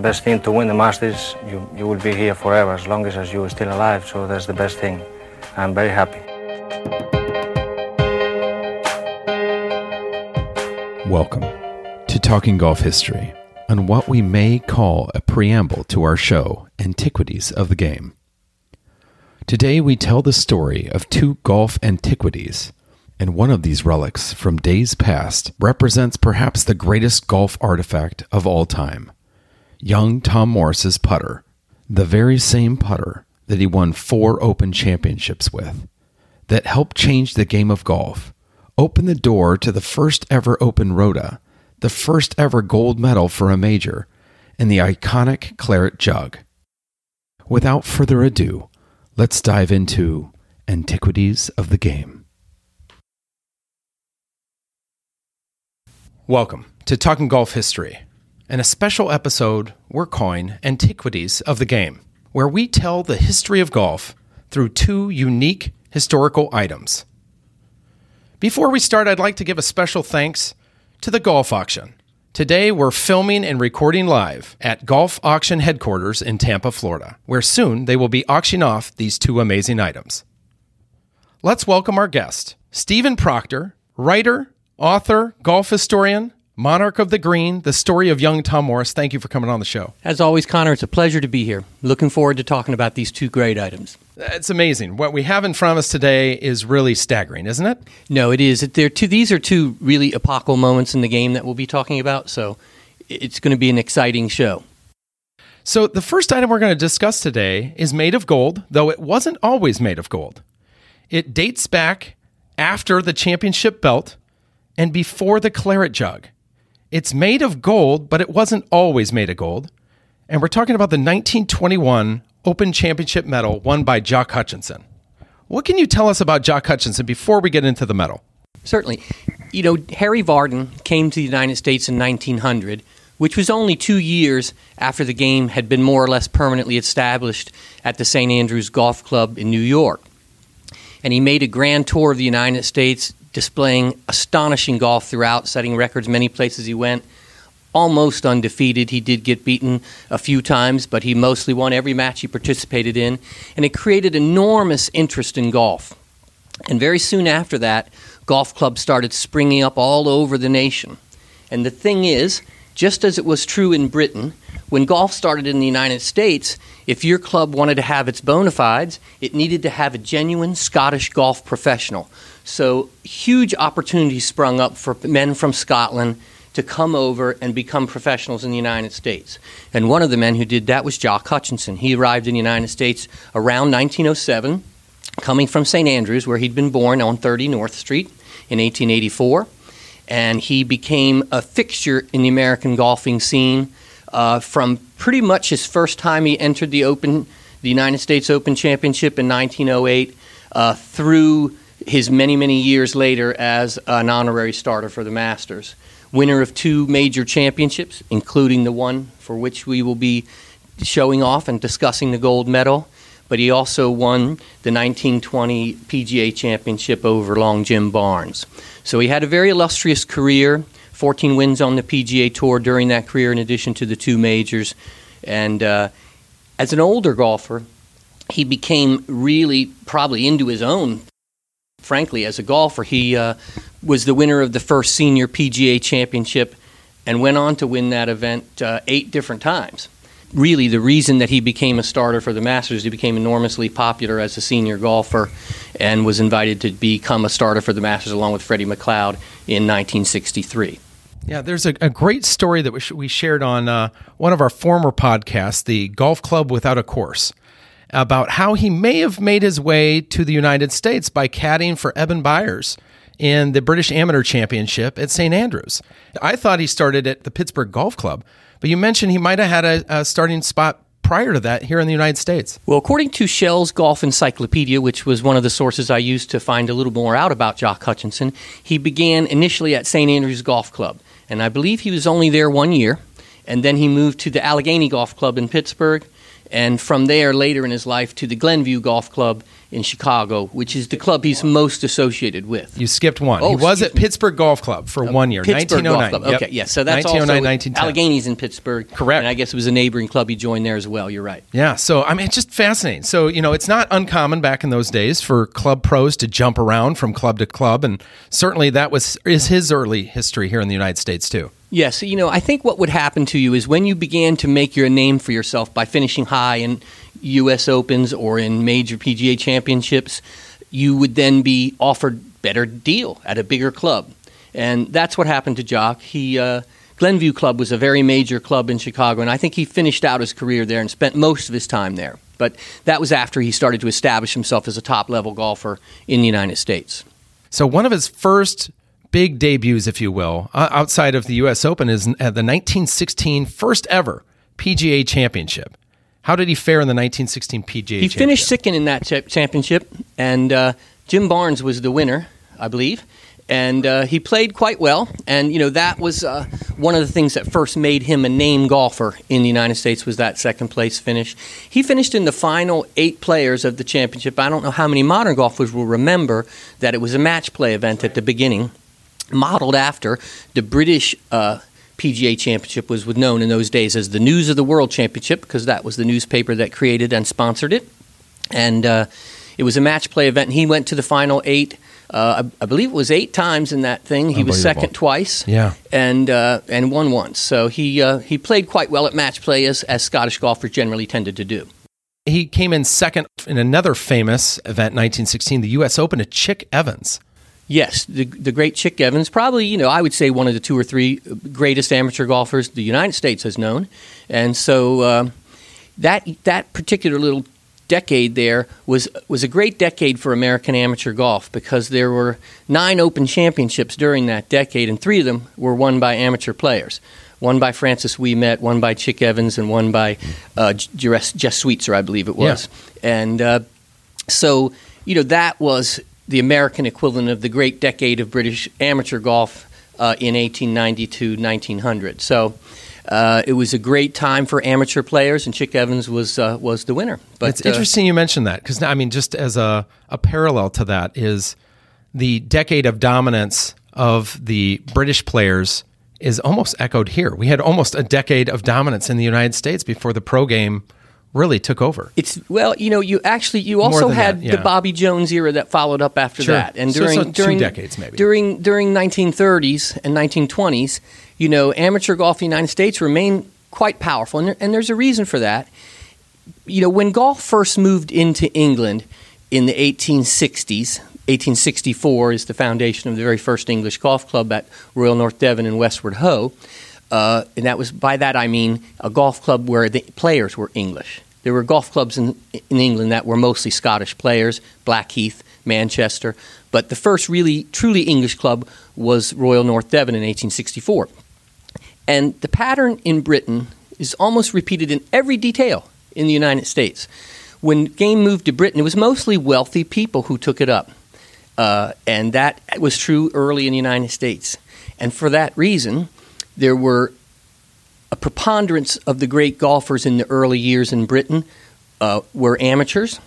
Best thing to win the Masters, you, you will be here forever as long as, as you are still alive. So that's the best thing. I'm very happy. Welcome to Talking Golf History on what we may call a preamble to our show, Antiquities of the Game. Today we tell the story of two golf antiquities, and one of these relics from days past represents perhaps the greatest golf artifact of all time young Tom Morris's putter, the very same putter that he won four Open championships with, that helped change the game of golf, open the door to the first ever Open Rota, the first ever gold medal for a major, and the iconic claret jug. Without further ado, let's dive into Antiquities of the Game. Welcome to Talking Golf History and a special episode we're calling Antiquities of the Game, where we tell the history of golf through two unique historical items. Before we start, I'd like to give a special thanks to the golf auction. Today, we're filming and recording live at Golf Auction headquarters in Tampa, Florida, where soon they will be auctioning off these two amazing items. Let's welcome our guest, Stephen Proctor, writer, author, golf historian, Monarch of the Green, the story of young Tom Morris. Thank you for coming on the show. As always, Connor, it's a pleasure to be here. Looking forward to talking about these two great items. It's amazing. What we have in front of us today is really staggering, isn't it? No, it is. They're two, these are two really epochal moments in the game that we'll be talking about, so it's going to be an exciting show. So, the first item we're going to discuss today is made of gold, though it wasn't always made of gold. It dates back after the championship belt and before the claret jug. It's made of gold, but it wasn't always made of gold. And we're talking about the 1921 Open Championship medal won by Jock Hutchinson. What can you tell us about Jock Hutchinson before we get into the medal? Certainly. You know, Harry Vardon came to the United States in 1900, which was only two years after the game had been more or less permanently established at the St. Andrews Golf Club in New York. And he made a grand tour of the United States, displaying astonishing golf throughout, setting records many places he went. Almost undefeated. He did get beaten a few times, but he mostly won every match he participated in. And it created enormous interest in golf. And very soon after that, golf clubs started springing up all over the nation. And the thing is, just as it was true in Britain, when golf started in the United States, if your club wanted to have its bona fides, it needed to have a genuine Scottish golf professional. So huge opportunities sprung up for men from Scotland to come over and become professionals in the United States. And one of the men who did that was Jock Hutchinson. He arrived in the United States around 1907, coming from St. Andrews, where he'd been born on 30 North Street in 1884. And he became a fixture in the American golfing scene uh, from pretty much his first time he entered the Open, the United States Open Championship in 1908, uh, through his many, many years later as an honorary starter for the Masters. Winner of two major championships, including the one for which we will be showing off and discussing the gold medal. But he also won the 1920 PGA Championship over Long Jim Barnes. So he had a very illustrious career 14 wins on the PGA Tour during that career, in addition to the two majors. And uh, as an older golfer, he became really probably into his own frankly, as a golfer. He uh, was the winner of the first senior PGA championship and went on to win that event uh, eight different times. Really, the reason that he became a starter for the Masters, he became enormously popular as a senior golfer and was invited to become a starter for the Masters along with Freddie McLeod in 1963. Yeah, there's a, a great story that we, sh- we shared on uh, one of our former podcasts, the Golf Club Without a Course about how he may have made his way to the United States by caddying for Eben Byers in the British Amateur Championship at St. Andrews. I thought he started at the Pittsburgh Golf Club, but you mentioned he might have had a, a starting spot prior to that here in the United States? Well, according to Shell's Golf Encyclopedia, which was one of the sources I used to find a little more out about Jock Hutchinson, he began initially at St. Andrews Golf Club. And I believe he was only there one year. And then he moved to the Allegheny Golf Club in Pittsburgh. And from there, later in his life, to the Glenview Golf Club in Chicago, which is the club he's most associated with. You skipped one. Oh, he was at me. Pittsburgh Golf Club for Uh, one year, Pittsburgh Golf Club. Yep. Okay, yes. So that's 1909, also 1910. Allegheny's in Pittsburgh. Correct. And I guess it was a neighboring club he joined there as well. You're right. Yeah, so I mean, it's just fascinating. So you know, it's not uncommon back in those days for club pros to jump around from club to club, and certainly that was is his early history here in the United States too. Yes, you know, I think what would happen to you is when you began to make your name for yourself by finishing high in U.S. Opens or in major PGA championships, you would then be offered better deal at a bigger club, and that's what happened to Jock. He uh, Glenview Club was a very major club in Chicago, and I think he finished out his career there and spent most of his time there. But that was after he started to establish himself as a top level golfer in the United States. So one of his first big debuts, if you will, uh, outside of the U.S. Open, is at the 1916 first ever PGA Championship. How did he fare in the 1916 PGA? He finished second in that cha- championship, and uh, Jim Barnes was the winner, I believe. And uh, he played quite well, and you know that was uh, one of the things that first made him a name golfer in the United States was that second place finish. He finished in the final eight players of the championship. I don't know how many modern golfers will remember that it was a match play event at the beginning, modeled after the British uh, PGA Championship was known in those days as the News of the World Championship because that was the newspaper that created and sponsored it. And uh, it was a match play event, and he went to the final eight. Uh, I, I believe it was eight times in that thing. He was second twice, Yeah. and uh, and won once. So he uh, he played quite well at match play as as Scottish golfers generally tended to do. He came in second in another famous event, 1916, the U.S. Open at Chick Evans. Yes, the, the great Chick Evans, probably, you know, I would say one of the two or three greatest amateur golfers the United States has known. And so uh, that, that particular little decade there was, was a great decade for American amateur golf because there were nine open championships during that decade, and three of them were won by amateur players. One by Francis Ouimet, one by Chick Evans, and one by uh, Jess, Jess Sweetser, I believe it was. And uh, so, you know, that was the American equivalent of the great decade of British amateur golf uh, in 1890 to 1900. So uh, it was a great time for amateur players, and Chick Evans was uh, was the winner. But it's uh, interesting you mentioned that because I mean, just as a, a parallel to that is the decade of dominance of the British players is almost echoed here. We had almost a decade of dominance in the United States before the pro game really took over. It's well, you know, you actually you also had that, yeah. the Bobby Jones era that followed up after Sure. that, and during so two during decades, maybe. during during 1930s and 1920s, you know, amateur golf in the United States remained quite powerful, and, there, and there's a reason for that. You know, when golf first moved into England in the 1860s, 1864 is the foundation of the very first English golf club at Royal North Devon in Westward Ho. Uh, and that was by that I mean a golf club where the players were English. There were golf clubs in, in England that were mostly Scottish players, Blackheath, Manchester, but the first really truly English club was Royal North Devon in 1864. And the pattern in Britain is almost repeated in every detail in the United States. When game moved to Britain, it was mostly wealthy people who took it up. Uh, and that was true early in the United States. And for that reason, there were a preponderance of the great golfers in the early years in Britain uh, were amateurs,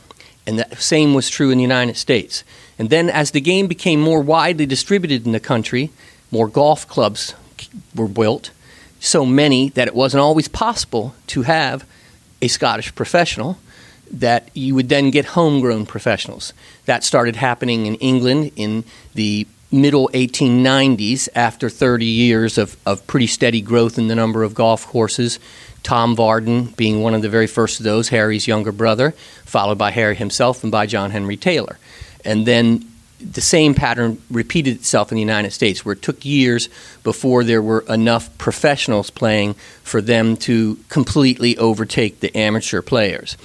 and the same was true in the United States. And then, as the game became more widely distributed in the country, more golf clubs were built, so many that it wasn't always possible to have a Scottish professional, that you would then get homegrown professionals. That started happening in England in the middle 1890s after 30 years of, of pretty steady growth in the number of golf courses. Tom Vardon being one of the very first of those, Harry's younger brother, followed by Harry himself and by John Henry Taylor. And then the same pattern repeated itself in the United States, where it took years before there were enough professionals playing for them to completely overtake the amateur players.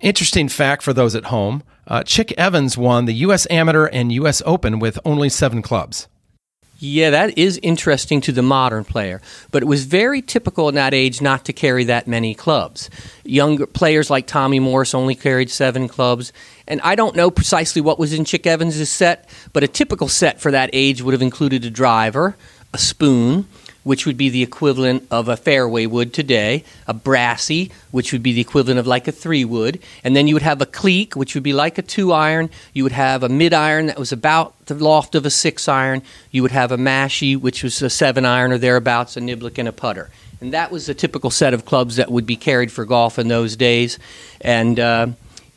Interesting fact for those at home uh, Chick Evans won the U.S. Amateur and U.S. Open with only seven clubs. Yeah, that is interesting to the modern player, but it was very typical in that age not to carry that many clubs. Younger players like Tommy Morris only carried seven clubs, and I don't know precisely what was in Chick Evans' set, but a typical set for that age would have included a driver, a spoon, which would be the equivalent of a fairway wood today, a brassy, which would be the equivalent of like a three wood, and then you would have a cleek, which would be like a two iron. You would have a mid iron that was about the loft of a six iron. You would have a mashie, which was a seven iron or thereabouts, a niblick, and a putter. And that was the typical set of clubs that would be carried for golf in those days. And uh,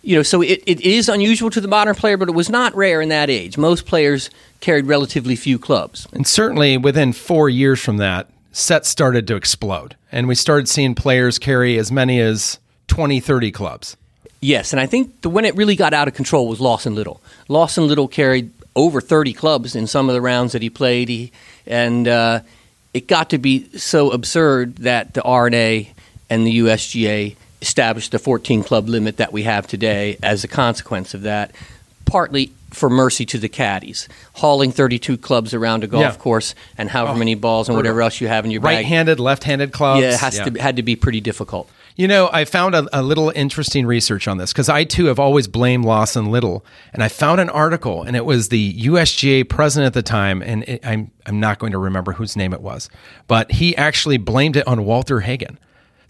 you know, so it, it is unusual to the modern player, but it was not rare in that age. Most players carried relatively few clubs. And certainly within four years from that, sets started to explode. And we started seeing players carry as many as 20, 30 clubs. Yes, and I think the, when it really got out of control was Lawson Little. Lawson Little carried over 30 clubs in some of the rounds that he played. He, and uh, it got to be so absurd that the R&A and the USGA established the 14 club limit that we have today as a consequence of that, partly for mercy to the caddies, hauling 32 clubs around a golf Yeah. course and however Oh, many balls and whatever else you have in your bag. Right-handed, left-handed clubs. Yeah, it has to had to be pretty difficult. You know, I found a, a little interesting research on this because I too have always blamed Lawson Little, and I found an article, and it was the USGA president at the time, and it, I'm I'm not going to remember whose name it was, but he actually blamed it on Walter Hagen.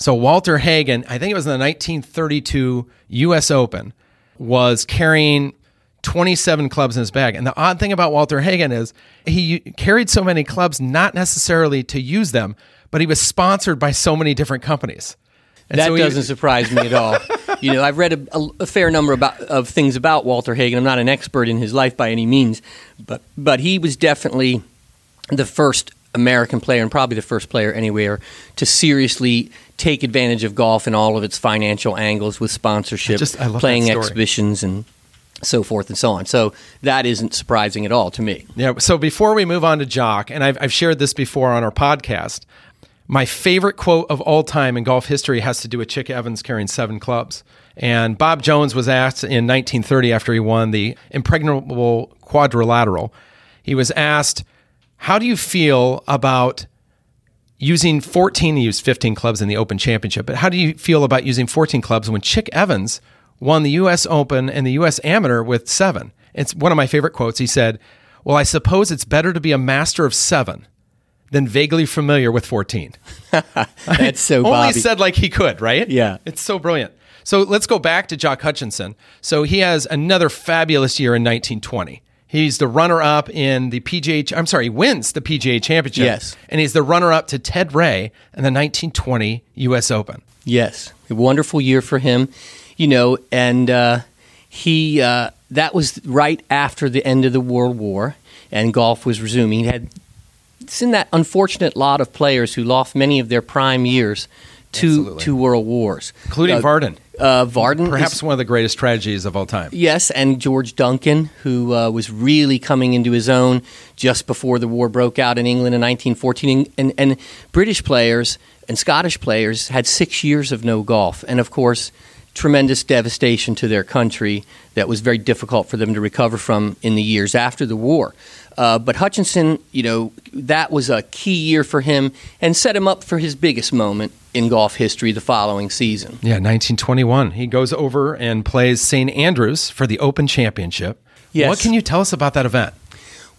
So Walter Hagen, I think it was in the 1932 U.S. Open, was carrying 27 clubs in his bag. And the odd thing about Walter Hagen is he carried so many clubs not necessarily to use them, but he was sponsored by so many different companies. And that so he- doesn't surprise me at all. you know, I've read a, a, a fair number about, of things about Walter Hagen. I'm not an expert in his life by any means, but but he was definitely the first American player and probably the first player anywhere to seriously take advantage of golf and all of its financial angles with sponsorship, I just- I playing exhibitions and so forth and so on. So that isn't surprising at all to me. Yeah. So before we move on to Jock, and I've, I've shared this before on our podcast, my favorite quote of all time in golf history has to do with Chick Evans carrying seven clubs. And Bob Jones was asked in 1930 after he won the impregnable quadrilateral, he was asked, How do you feel about using 14? He used 15 clubs in the Open Championship, but how do you feel about using 14 clubs when Chick Evans won the U.S. Open and the U.S. Amateur with seven? It's one of my favorite quotes. He said, Well, I suppose it's better to be a master of seven than vaguely familiar with 14. That's so Only said like he could, right? Yeah. It's so brilliant. So let's go back to Jock Hutchinson. So he has another fabulous year in 1920. He's the runner up in the PGA. I'm sorry, he wins the PGA Championship. Yes. And he's the runner up to Ted Ray in the 1920 U.S. Open. Yes, a wonderful year for him, you know, and uh, he uh, that was right after the end of the World War, and golf was resuming. He had it's in that unfortunate lot of players who lost many of their prime years to Absolutely. to world wars, Including Uh, Vardon. Uh, Vardon, is- Perhaps one of the greatest tragedies of all time. Yes, and George Duncan, who uh, was really coming into his own just before the war broke out in England in 1914. And, and British players and Scottish players had six years of no golf. And of course, tremendous devastation to their country that was very difficult for them to recover from in the years after the war. Uh, but Hutchinson, you know, that was a key year for him and set him up for his biggest moment in golf history the following season. Yeah, 1921. He goes over and plays St. Andrews for the Open Championship. Yes. What can you tell us about that event?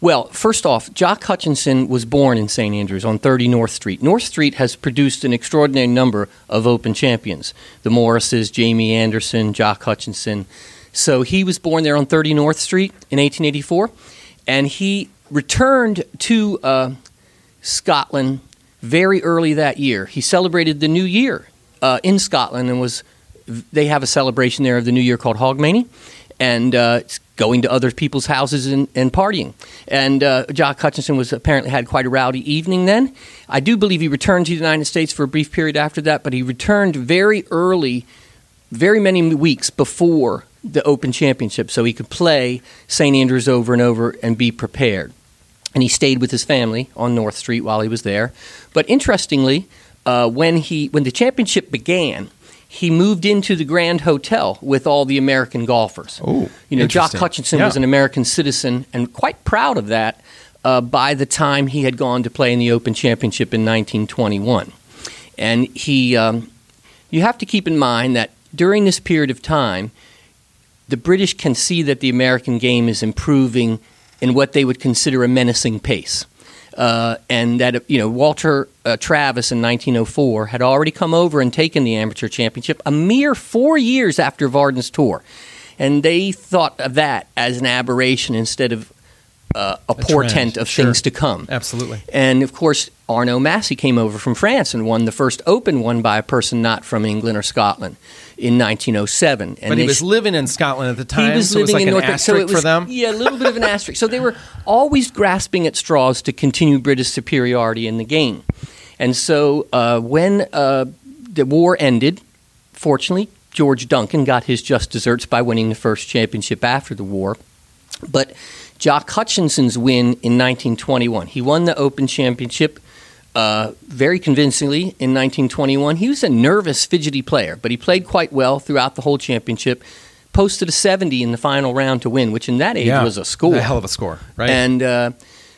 Well, first off, Jock Hutchinson was born in St. Andrews on 30 North Street. North Street has produced an extraordinary number of Open champions the Morrises, Jamie Anderson, Jock Hutchinson. So he was born there on 30 North Street in 1884, and he returned to uh, Scotland very early that year. He celebrated the New Year uh, in Scotland and was. They have a celebration there of the New Year called Hogmanay, and uh, it's going to other people's houses and, and partying. And uh, Jock Hutchinson was apparently had quite a rowdy evening then. I do believe he returned to the United States for a brief period after that, but he returned very early, very many weeks before the Open Championship, so he could play St. Andrews over and over and be prepared and he stayed with his family on North Street while he was there. But interestingly, uh, when he when the championship began, he moved into the Grand Hotel with all the American golfers. Oh, you know, Jock. Hutchinson Yeah. was an American citizen and quite proud of that. Uh, by the time he had gone to play in the Open Championship in 1921, and he, um, you have to keep in mind that during this period of time, the British can see that the American game is improving in what they would consider a menacing pace. Uh, and that you know Walter uh, Travis in 1904 had already come over and taken the amateur championship a mere four years after Vardon's tour, and they thought of that as an aberration instead of uh, a, portent trend, of sure. things to come. Absolutely. And of course, Arnaud Massy came over from France and won the first Open won by a person not from England or Scotland in 1907. And But he they was sh- living in Scotland at the time, he was so it was living like in an North so it was, for them. Yeah, a little bit of an asterisk. So they were always grasping at straws to continue British superiority in the game. And so uh, when uh, the war ended, fortunately, George Duncan got his just desserts by winning the first championship after the war. But Jock Hutchinson's win in 1921, he won the Open Championship uh, very convincingly in 1921. He was a nervous, fidgety player, but he played quite well throughout the whole championship. Posted a 70 in the final round to win, which in that age yeah, was a score. A hell of a score, right? And uh,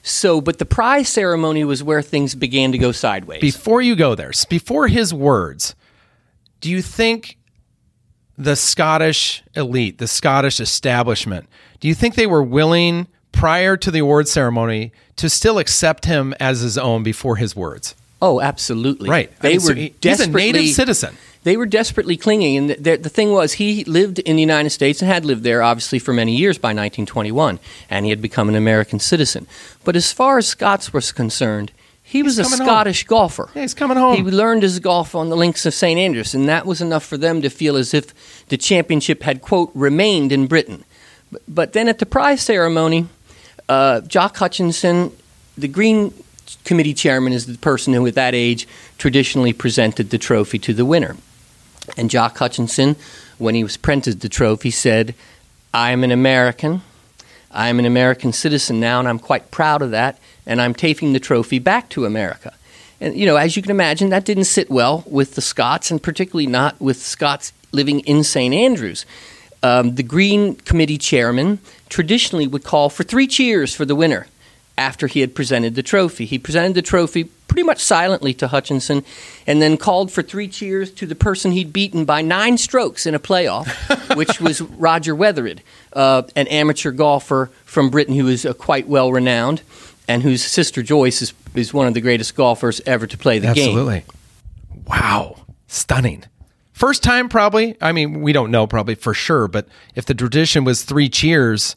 so, but the prize ceremony was where things began to go sideways. before you go there, before his words, do you think the Scottish elite, the Scottish establishment, do you think they were willing prior to the award ceremony to still accept him as his own before his words? oh, absolutely. Right. I They mean, so were he- he's a native citizen. They were desperately clinging, and the, the thing was, he lived in the United States and had lived there obviously for many years by 1921, and he had become an American citizen. But as far as Scots was concerned, he was a coming home. Scottish golfer. Yeah, he's coming home. He learned his golf on the links of St Andrews, and that was enough for them to feel as if the championship had quote remained in Britain. But, but then at the prize ceremony, uh, Jock Hutchinson, the Green Committee chairman, is the person who at that age traditionally presented the trophy to the winner. And Jock Hutchinson, when he was presented the trophy, said, I am an American. I am an American citizen now, and I'm quite proud of that, and I'm taking the trophy back to America. And, you know, as you can imagine, that didn't sit well with the Scots, and particularly not with Scots living in St. Andrews. Um, the Green Committee chairman traditionally would call for three cheers for the winner after he had presented the trophy. He presented the trophy pretty much silently to Hutchinson and then called for three cheers to the person he'd beaten by nine strokes in a playoff, which was Roger Wethered, uh, an amateur golfer from Britain who is uh, quite well renowned and whose sister Joyce is, is one of the greatest golfers ever to play the game. Absolutely. Wow. Stunning. First time, probably. I mean, we don't know probably for sure, but if the tradition was three cheers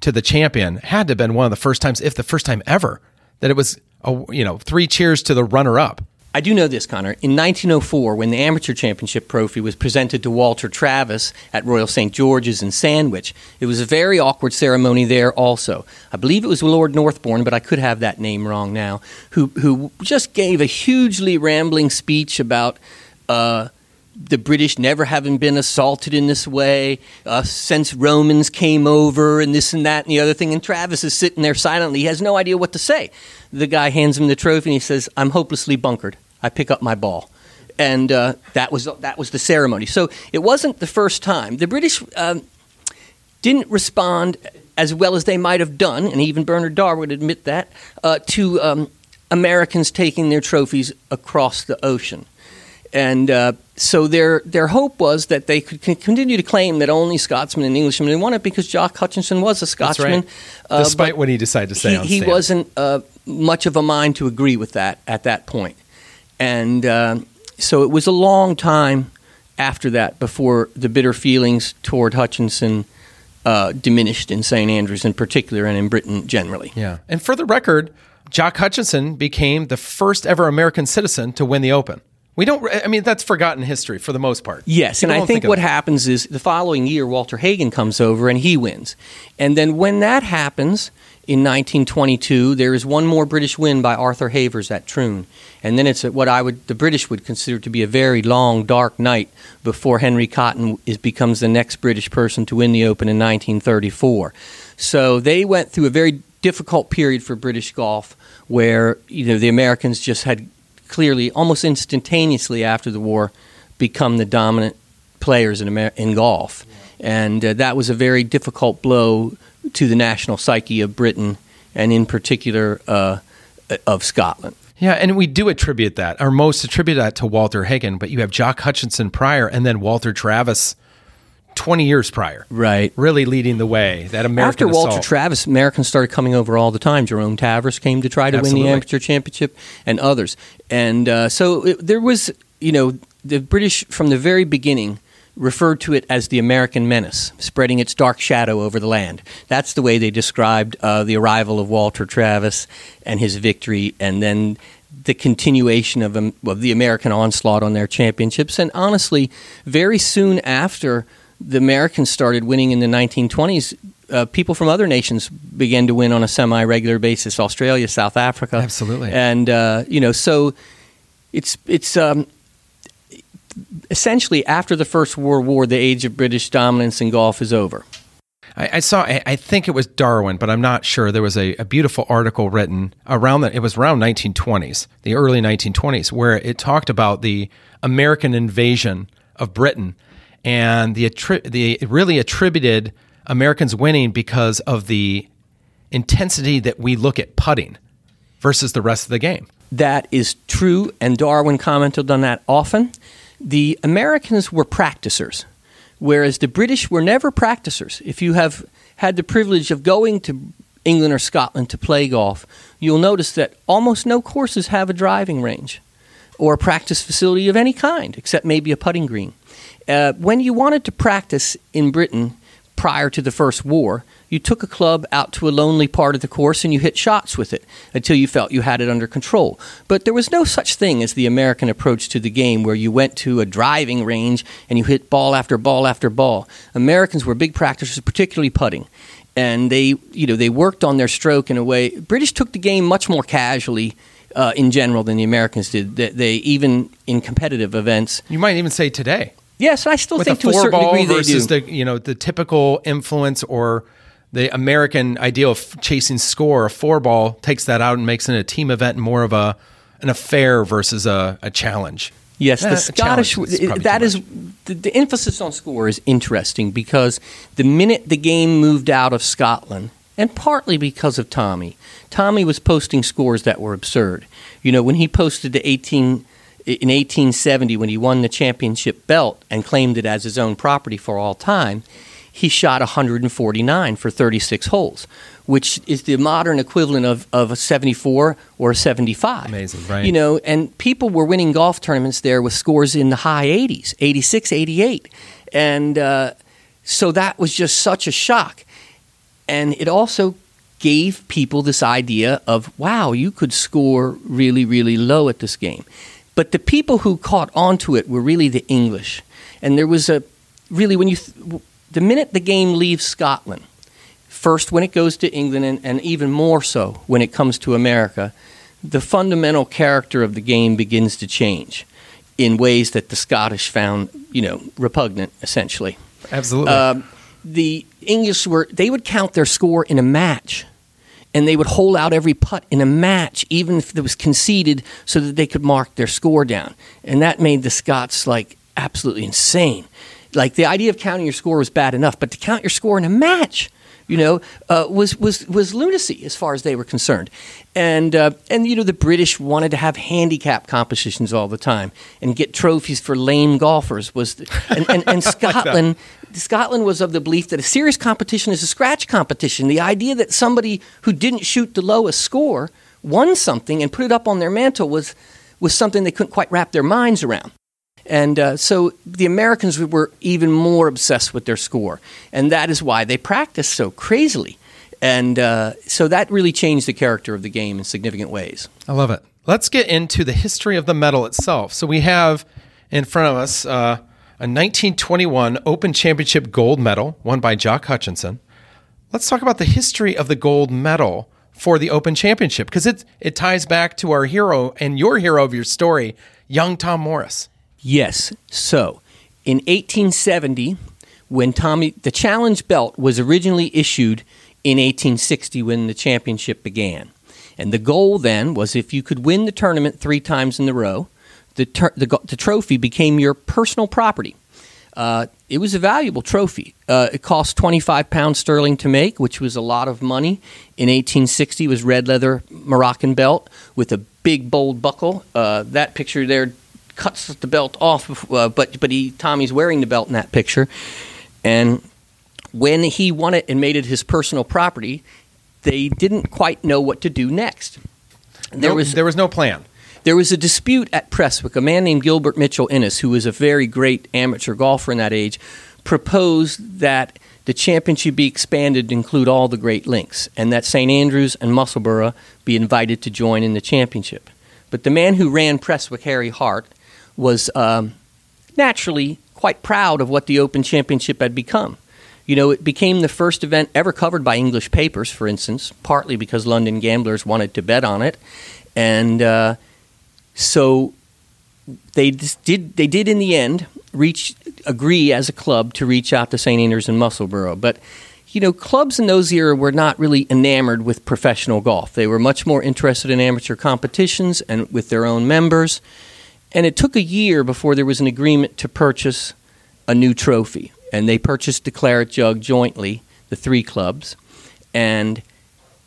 to the champion, had to have been one of the first times, if the first time ever, that it was, a, you know, three cheers to the runner up. I do know this, Connor. In 1904, when the Amateur Championship trophy was presented to Walter Travis at Royal St. George's in Sandwich, it was a very awkward ceremony there also. I believe it was Lord Northbourne, but I could have that name wrong now, who, who just gave a hugely rambling speech about uh, the British never having been assaulted in this way uh, since Romans came over and this and that and the other thing. And Travis is sitting there silently. He has no idea what to say. The guy hands him the trophy and he says, I'm hopelessly bunkered. I pick up my ball. And uh, that, was, that was the ceremony. So it wasn't the first time. The British um, didn't respond as well as they might have done, and even Bernard Darr would admit that, uh, to um, Americans taking their trophies across the ocean. And uh, so their their hope was that they could continue to claim that only Scotsmen and Englishmen won it because Jock Hutchinson was a Scotsman. right. uh, Despite what he decided to say he, he wasn't uh, much of a mind to agree with that at that point. And uh, so it was a long time after that before the bitter feelings toward Hutchinson uh, diminished in St. Andrews in particular and in Britain generally. Yeah. And for the record, Jock Hutchinson became the first ever American citizen to win the Open. We don't, I mean, that's forgotten history for the most part. Yes, People and I don't think, what happens is the following year, Walter Hagen comes over and he wins. And then when that happens in 1922, there is one more British win by Arthur Havers at Troon. And then it's what I would, the British would consider to be a very long, dark night before Henry Cotton is, becomes the next British person to win the Open in 1934. So they went through a very difficult period for British golf where you know the Americans just had clearly almost instantaneously after the war become the dominant players in, Amer- in golf. And uh, that was a very difficult blow to the national psyche of Britain, and in particular uh, of Scotland. Yeah, and we do attribute that, or most attribute that to Walter Hagen, but you have Jock Hutchinson prior and then Walter Travis 20 years prior. Right. Really leading the way. That American After Walter assault. Travis, Americans started coming over all the time. Jerome Travers came to try to Absolutely. win the amateur championship, and others. And uh, so it, there was, you know, the British from the very beginning referred to it as the American menace, spreading its dark shadow over the land. That's the way they described uh, the arrival of Walter Travis and his victory, and then the continuation of, um, of the American onslaught on their championships. And honestly, very soon after the Americans started winning in the 1920s, uh, people from other nations began to win on a semi-regular basis. Australia, South Africa, Absolutely. and uh, you know, so it's it's um, essentially after the First World War, the age of British dominance in golf is over. I, I saw, I, I think it was Darwin, but I'm not sure. There was a, a beautiful article written around that. It was around 1920s, the early 1920s, where it talked about the American invasion of Britain, and the the really attributed Americans winning because of the intensity that we look at putting versus the rest of the game. That is true, and Darwin commented on that often. The Americans were practicers, whereas the British were never practicers. If you have had the privilege of going to England or Scotland to play golf, you'll notice that almost no courses have a driving range or a practice facility of any kind, except maybe a putting green. Uh, when you wanted to practice in Britain prior to the First War, you took a club out to a lonely part of the course and you hit shots with it until you felt you had it under control. But there was no such thing as the American approach to the game where you went to a driving range and you hit ball after ball after ball. Americans were big practitioners, particularly putting. And they, you know, they worked on their stroke in a way. British took the game much more casually uh, in general than the Americans did. They, they even in competitive events. You might even say today. Yes, I still with think to a certain ball degree they do. versus the you know the typical influence or the American ideal of chasing score. A four ball takes that out and makes it a team event more of a an affair versus a, a challenge. Yes, Eh, the Scottish. challenge is That is the, the emphasis on score is interesting because the minute the game moved out of Scotland, and partly because of Tommy, Tommy was posting scores that were absurd. You know, when he posted the eighteen in 1870 when he won the championship belt and claimed it as his own property for all time, he shot 149 for 36 holes, which is the modern equivalent of, of a 74 or a 75. Amazing, right. You know, and people were winning golf tournaments there with scores in the high 80s, 86, 88. And uh, so that was just such a shock. And it also gave people this idea of, wow, you could score really, really low at this game. But the people who caught onto it were really the English. And there was a really, when you, th- the minute the game leaves Scotland, first when it goes to England, and, and even more so when it comes to America, the fundamental character of the game begins to change in ways that the Scottish found, you know, repugnant, essentially. Absolutely. Um, the English were they would count their score in a match, and they would hold out every putt in a match, even if it was conceded, so that they could mark their score down. And that made the Scots like absolutely insane. Like the idea of counting your score was bad enough, but to count your score in a match, you know, uh, was was was lunacy as far as they were concerned. And uh, and you know the British wanted to have handicap competitions all the time and get trophies for lame golfers. Was the, and, and, and Scotland Scotland was of the belief that a serious competition is a scratch competition. The idea that somebody who didn't shoot the lowest score won something and put it up on their mantle was was something they couldn't quite wrap their minds around. And uh, so the Americans were even more obsessed with their score, and that is why they practiced so crazily. And uh, so that really changed the character of the game in significant ways. I love it. Let's get into the history of the medal itself. So we have in front of us uh, a 1921 Open Championship gold medal won by Jock Hutchinson. Let's talk about the history of the gold medal for the Open Championship because it it ties back to our hero and your hero of your story, young Tom Morris. Yes. So, in 1870, when Tommy, the challenge belt was originally issued in 1860 when the championship began. And the goal then was if you could win the tournament three times in a row, the, ter- the, the trophy became your personal property. Uh, it was a valuable trophy. Uh, it cost 25 pounds sterling to make, which was a lot of money. In 1860, it was red leather Moroccan belt with a big bold buckle. Uh, that picture there cuts the belt off, uh, but but he Tommy's wearing the belt in that picture. And when he won it and made it his personal property, they didn't quite know what to do next. There was there was no plan. There was a dispute at Prestwick. A man named Gilbert Mitchell Innes, who was a very great amateur golfer in that age, proposed that the championship be expanded to include all the great links, and that St Andrews and Musselburgh be invited to join in the championship. But the man who ran Prestwick, Harry Hart, was um, naturally quite proud of what the Open Championship had become. You know, it became the first event ever covered by English papers, for instance, partly because London gamblers wanted to bet on it, and uh, so they did. They did in the end reach agree as a club to reach out to St Andrews and Musselburgh, but you know, clubs in those era were not really enamored with professional golf. They were much more interested in amateur competitions and with their own members. And it took a year before there was an agreement to purchase a new trophy. And they purchased the Claret Jug jointly, the three clubs. And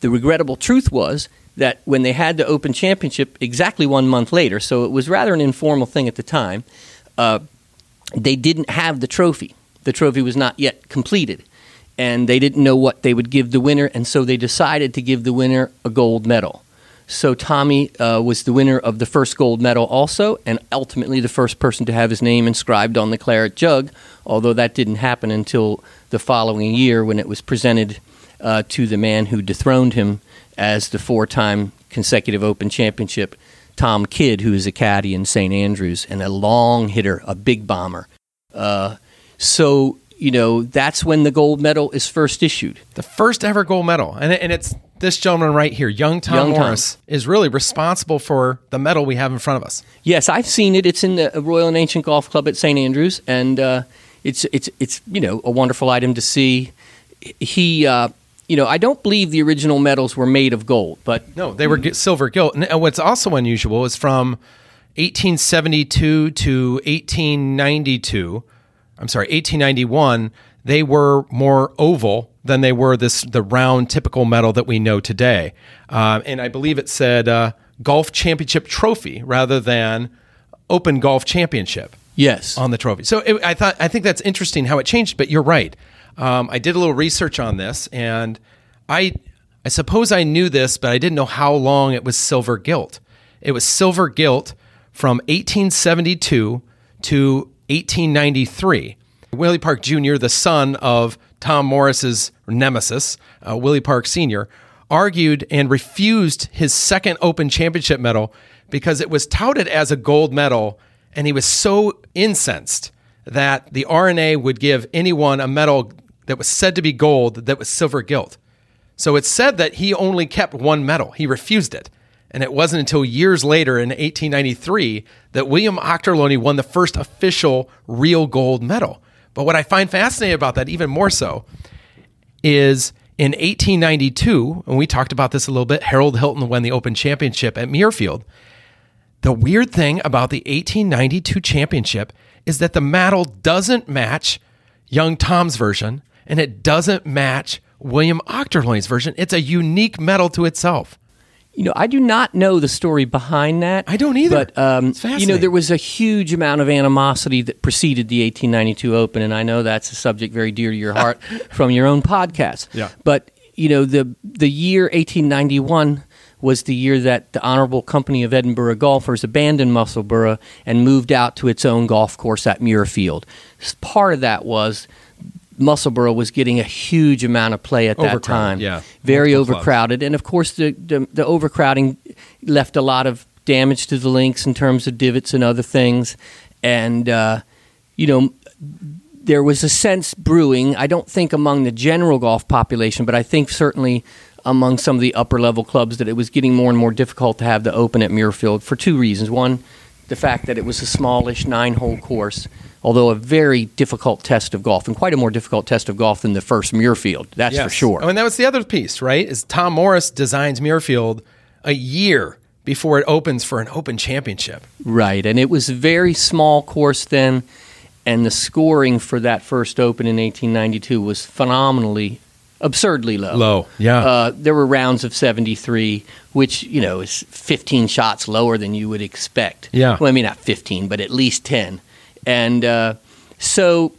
the regrettable truth was that when they had the Open Championship exactly one month later, so it was rather an informal thing at the time, uh, they didn't have the trophy. The trophy was not yet completed. And they didn't know what they would give the winner, and so they decided to give the winner a gold medal. So Tommy uh, was the winner of the first gold medal also, and ultimately the first person to have his name inscribed on the claret jug, although that didn't happen until the following year when it was presented uh, to the man who dethroned him as the four time consecutive Open Championship, Tom Kidd, who is a caddy in St. Andrews and a long hitter, a big bomber. Uh, so, you know, that's when the gold medal is first issued. The first ever gold medal. And, and it's this gentleman right here, young Tom Young Tom. Morris, is really responsible for the medal we have in front of us. Yes, I've seen it. It's in the Royal and Ancient Golf Club at St Andrews, and uh, it's it's it's you know a wonderful item to see. He, uh, you know, I don't believe the original medals were made of gold, but No, they were gi- silver gilt. And what's also unusual is from 1872 to 1892. I'm sorry, 1891. They were more oval than they were this the round typical medal that we know today. Um, and I believe it said uh, Golf Championship Trophy rather than Open Golf Championship yes, on the trophy. So it, I thought I think that's interesting how it changed. But you're right. Um, I did a little research on this, and I I suppose I knew this, but I didn't know how long it was silver gilt. It was silver gilt from 1872 to 1893. Willie Park Jr., the son of Tom Morris's nemesis, uh, Willie Park Sr., argued and refused his second Open Championship medal because it was touted as a gold medal, and he was so incensed that the R&A would give anyone a medal that was said to be gold that was silver gilt. So it's said that he only kept one medal. He refused it. And it wasn't until years later in 1893 that William Auchterlonie won the first official real gold medal. But what I find fascinating about that, even more so, is in 1892, and we talked about this a little bit, Harold Hilton won the Open Championship at Muirfield. The weird thing about the 1892 championship is that the medal doesn't match young Tom's version and it doesn't match William Auchterlonie's version. It's a unique medal to itself. You know, I do not know the story behind that. I don't either. But um, It's you know, there was a huge amount of animosity that preceded the 1892 Open, and I know that's a subject very dear to your heart from your own podcast. Yeah. But you know, the the year 1891 was the year that the Honorable Company of Edinburgh Golfers abandoned Musselburgh and moved out to its own golf course at Muirfield. Part of that was Musselburgh was getting a huge amount of play at that time. yeah. Very Multiple clubs. overcrowded. And of course, the, the, the overcrowding left a lot of damage to the links in terms of divots and other things. And, uh, you know, there was a sense brewing, I don't think among the general golf population, but I think certainly among some of the upper level clubs that it was getting more and more difficult to have the open at Muirfield for two reasons. One, the fact that it was a smallish nine hole course, although a very difficult test of golf and quite a more difficult test of golf than the first Muirfield, that's for sure. Oh, and that was the other piece, right? Is Tom Morris designs Muirfield a year before it opens for an Open Championship. Right, and it was a very small course then, and the scoring for that first Open in 1892 was phenomenally, absurdly low. Low, yeah. Uh, there were rounds of 73, which you know is 15 shots lower than you would expect. Yeah. Well, I mean not 15, but at least 10, and uh, so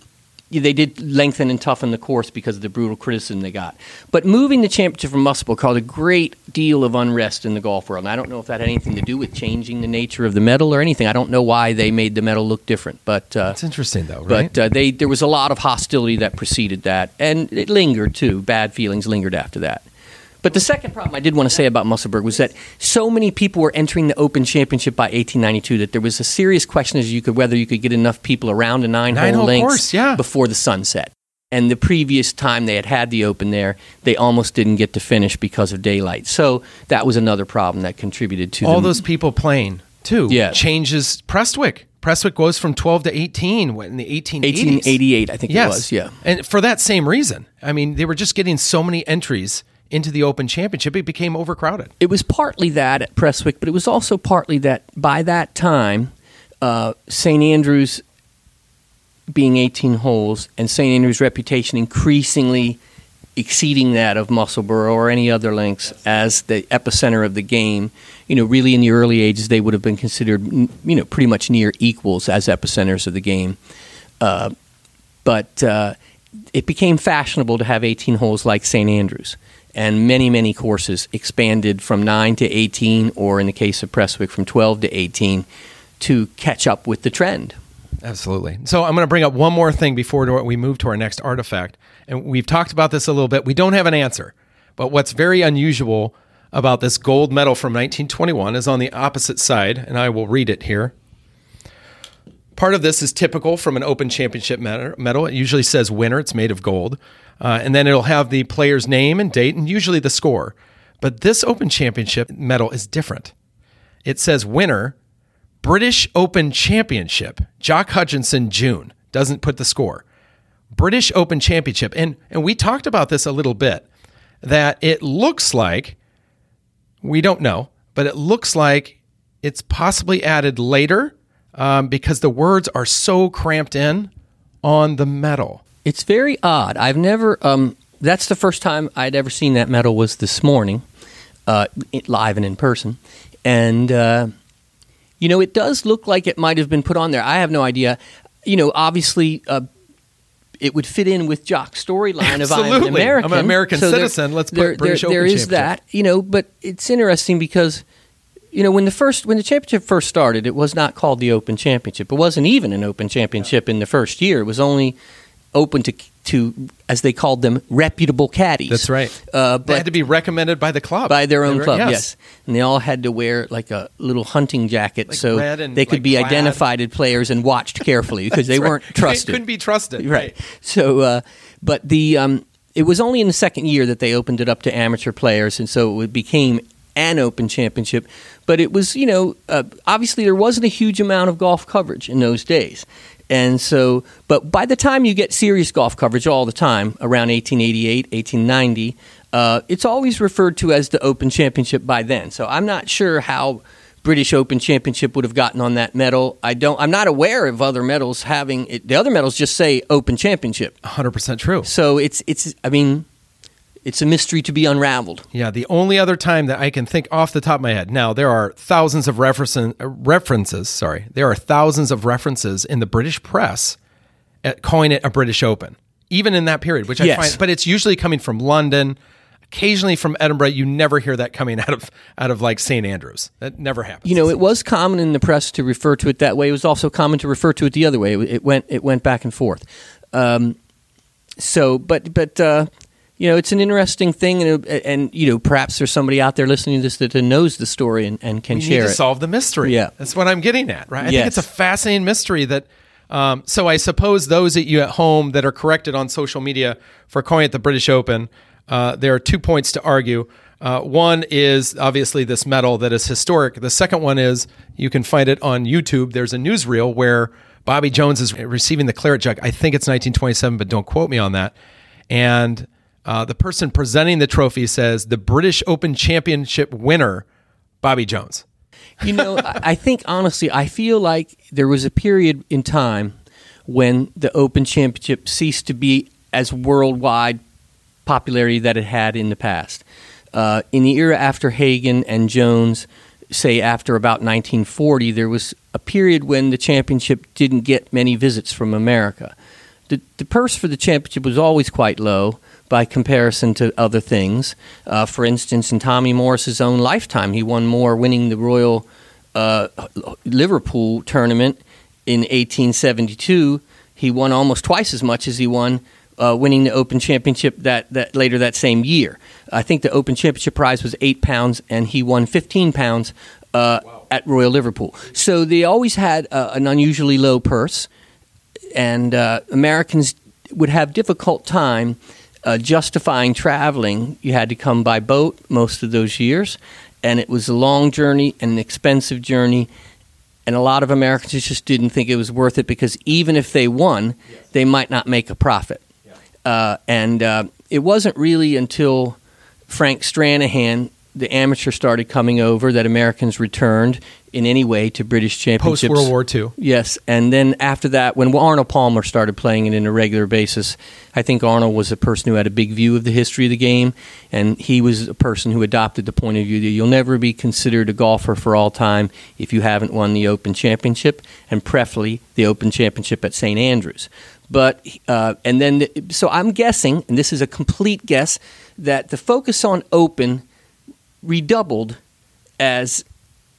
they did lengthen and toughen the course because of the brutal criticism they got. But moving the championship from Musselburgh caused a great deal of unrest in the golf world. And I don't know if that had anything to do with changing the nature of the medal or anything. I don't know why they made the medal look different. But uh, It's interesting, though, right? but uh, they there was a lot of hostility that preceded that, and it lingered too. Bad feelings lingered after that. But the second problem I did want to say about Musselburgh was that so many people were entering the Open Championship by 1892 that there was a serious question as you could whether you could get enough people around a nine-hole links course, yeah. before the sunset. And the previous time they had had the Open there, they almost didn't get to finish because of daylight. So that was another problem that contributed to all the, those people playing too Yeah. changes Prestwick. Prestwick goes from 12 to 18 when in the 1880s. 1888, I think yes. it was. Yeah. And for that same reason. I mean, they were just getting so many entries into the Open Championship, it became overcrowded. it was partly that at Prestwick, but it was also partly that by that time, uh, St. Andrews being 18 holes and St. Andrews' reputation increasingly exceeding that of Musselburgh or any other links as the epicenter of the game. You know, really in the early ages, they would have been considered, you know, pretty much near equals as epicenters of the game. Uh, but uh, it became fashionable to have 18 holes like St. Andrews. And many, many courses expanded from 9 to 18, or in the case of Prestwick, from 12 to 18 to catch up with the trend. Absolutely. So I'm going to bring up one more thing before we move to our next artifact. And we've talked about this a little bit. We don't have an answer. But what's very unusual about this gold medal from 1921 is on the opposite side, and I will read it here. Part of this is typical from an Open Championship medal. It usually says winner, it's made of gold. Uh, and then it'll have the player's name and date and usually the score. But this Open Championship medal is different. It says winner, British Open Championship, Jock Hutchison, June. Doesn't put the score. British Open Championship. And, and we talked about this a little bit that it looks like, we don't know, but it looks like it's possibly added later um, because the words are so cramped in on the medal. It's very odd. I've never. Um, that's the first time I'd ever seen that medal was this morning, uh, live and in person, and uh, you know it does look like it might have been put on there. I have no idea. You know, obviously. Uh, it would fit in with Jock's storyline of I'm an American. I'm an American there- citizen. Let's put there, British there, Open there is that, you know. But it's interesting because you know, when the first when the championship first started, it was not called the Open Championship. It wasn't even an Open Championship in the first year. It was only open to to as they called them reputable caddies. That's right. Uh, they had to be recommended by the club. by their own were- club, yes. And they all had to wear like a little hunting jacket Like so and, they could like, be plaid. identified as players and watched carefully because they right. weren't trusted. They couldn't be trusted. Right. So, uh, but the um, it was only in the second year that they opened it up to amateur players, and so it became an open championship. But it was, you know, uh, obviously there wasn't a huge amount of golf coverage in those days. And so, but by the time you get serious golf coverage all the time, around 1888, 1890, uh, it's always referred to as the Open Championship by then. So I'm not sure how British Open Championship would have gotten on that medal. I don't. I'm not aware of other medals having it. The other medals just say Open Championship. 100% true. So it's it's. I mean, it's a mystery to be unraveled. Yeah, the only other time that I can think off the top of my head. Now there are thousands of references. References, sorry, there are thousands of references in the British press at calling it a British Open, even in that period, which I Yes. find. But it's usually coming from London, occasionally from Edinburgh. You never hear that coming out of out of like St Andrews. That never happens. You know, it was common in the press to refer to it that way. It was also common to refer to it the other way. It, it went it went back and forth. Um, so, but but uh, you know, it's an interesting thing, and, and you know, perhaps there's somebody out there listening to this that knows the story and, and can we need share to it. solve the mystery. Yeah. that's what I'm getting at, right? I Yes. think it's a fascinating mystery that. Um, so I suppose those at you at home that are corrected on social media for calling it the British Open, uh, there are two points to argue. Uh, one is obviously this medal that is historic. The second one is you can find it on YouTube. There's a newsreel where Bobby Jones is receiving the claret jug. I think it's 1927, but don't quote me on that. And uh, the person presenting the trophy says the British Open Championship winner, Bobby Jones. You know, I think honestly, I feel like there was a period in time when the Open Championship ceased to be as worldwide popularity that it had in the past. Uh, in the era after Hagen and Jones, say after about 1940, there was a period when the championship didn't get many visits from America. The, the purse for the championship was always quite low by comparison to other things. Uh, for instance, in Tommy Morris's own lifetime, he won more winning the Royal uh, Liverpool tournament in 1872. He won almost twice as much as he won uh, winning the Open Championship that, that later that same year. I think the Open Championship prize was eight pounds, and he won 15 pounds uh, at Royal Liverpool. So they always had uh, an unusually low purse, and uh, Americans would have difficult time uh, justifying traveling. You had to come by boat most of those years, and it was a long journey and an expensive journey. And a lot of Americans just didn't think it was worth it because even if they won, they might not make a profit. Uh, and uh, it wasn't really until Frank Stranahan, the amateur, started coming over that Americans returned in any way to British championships. Post. World War II. Yes, and then after that, when Arnold Palmer started playing it in a regular basis, I think Arnold was a person who had a big view of the history of the game, and he was a person who adopted the point of view that you'll never be considered a golfer for all time if you haven't won the Open Championship, and preferably the Open Championship at St Andrews. But uh, and then the, so I'm guessing, and this is a complete guess, that the focus on Open redoubled as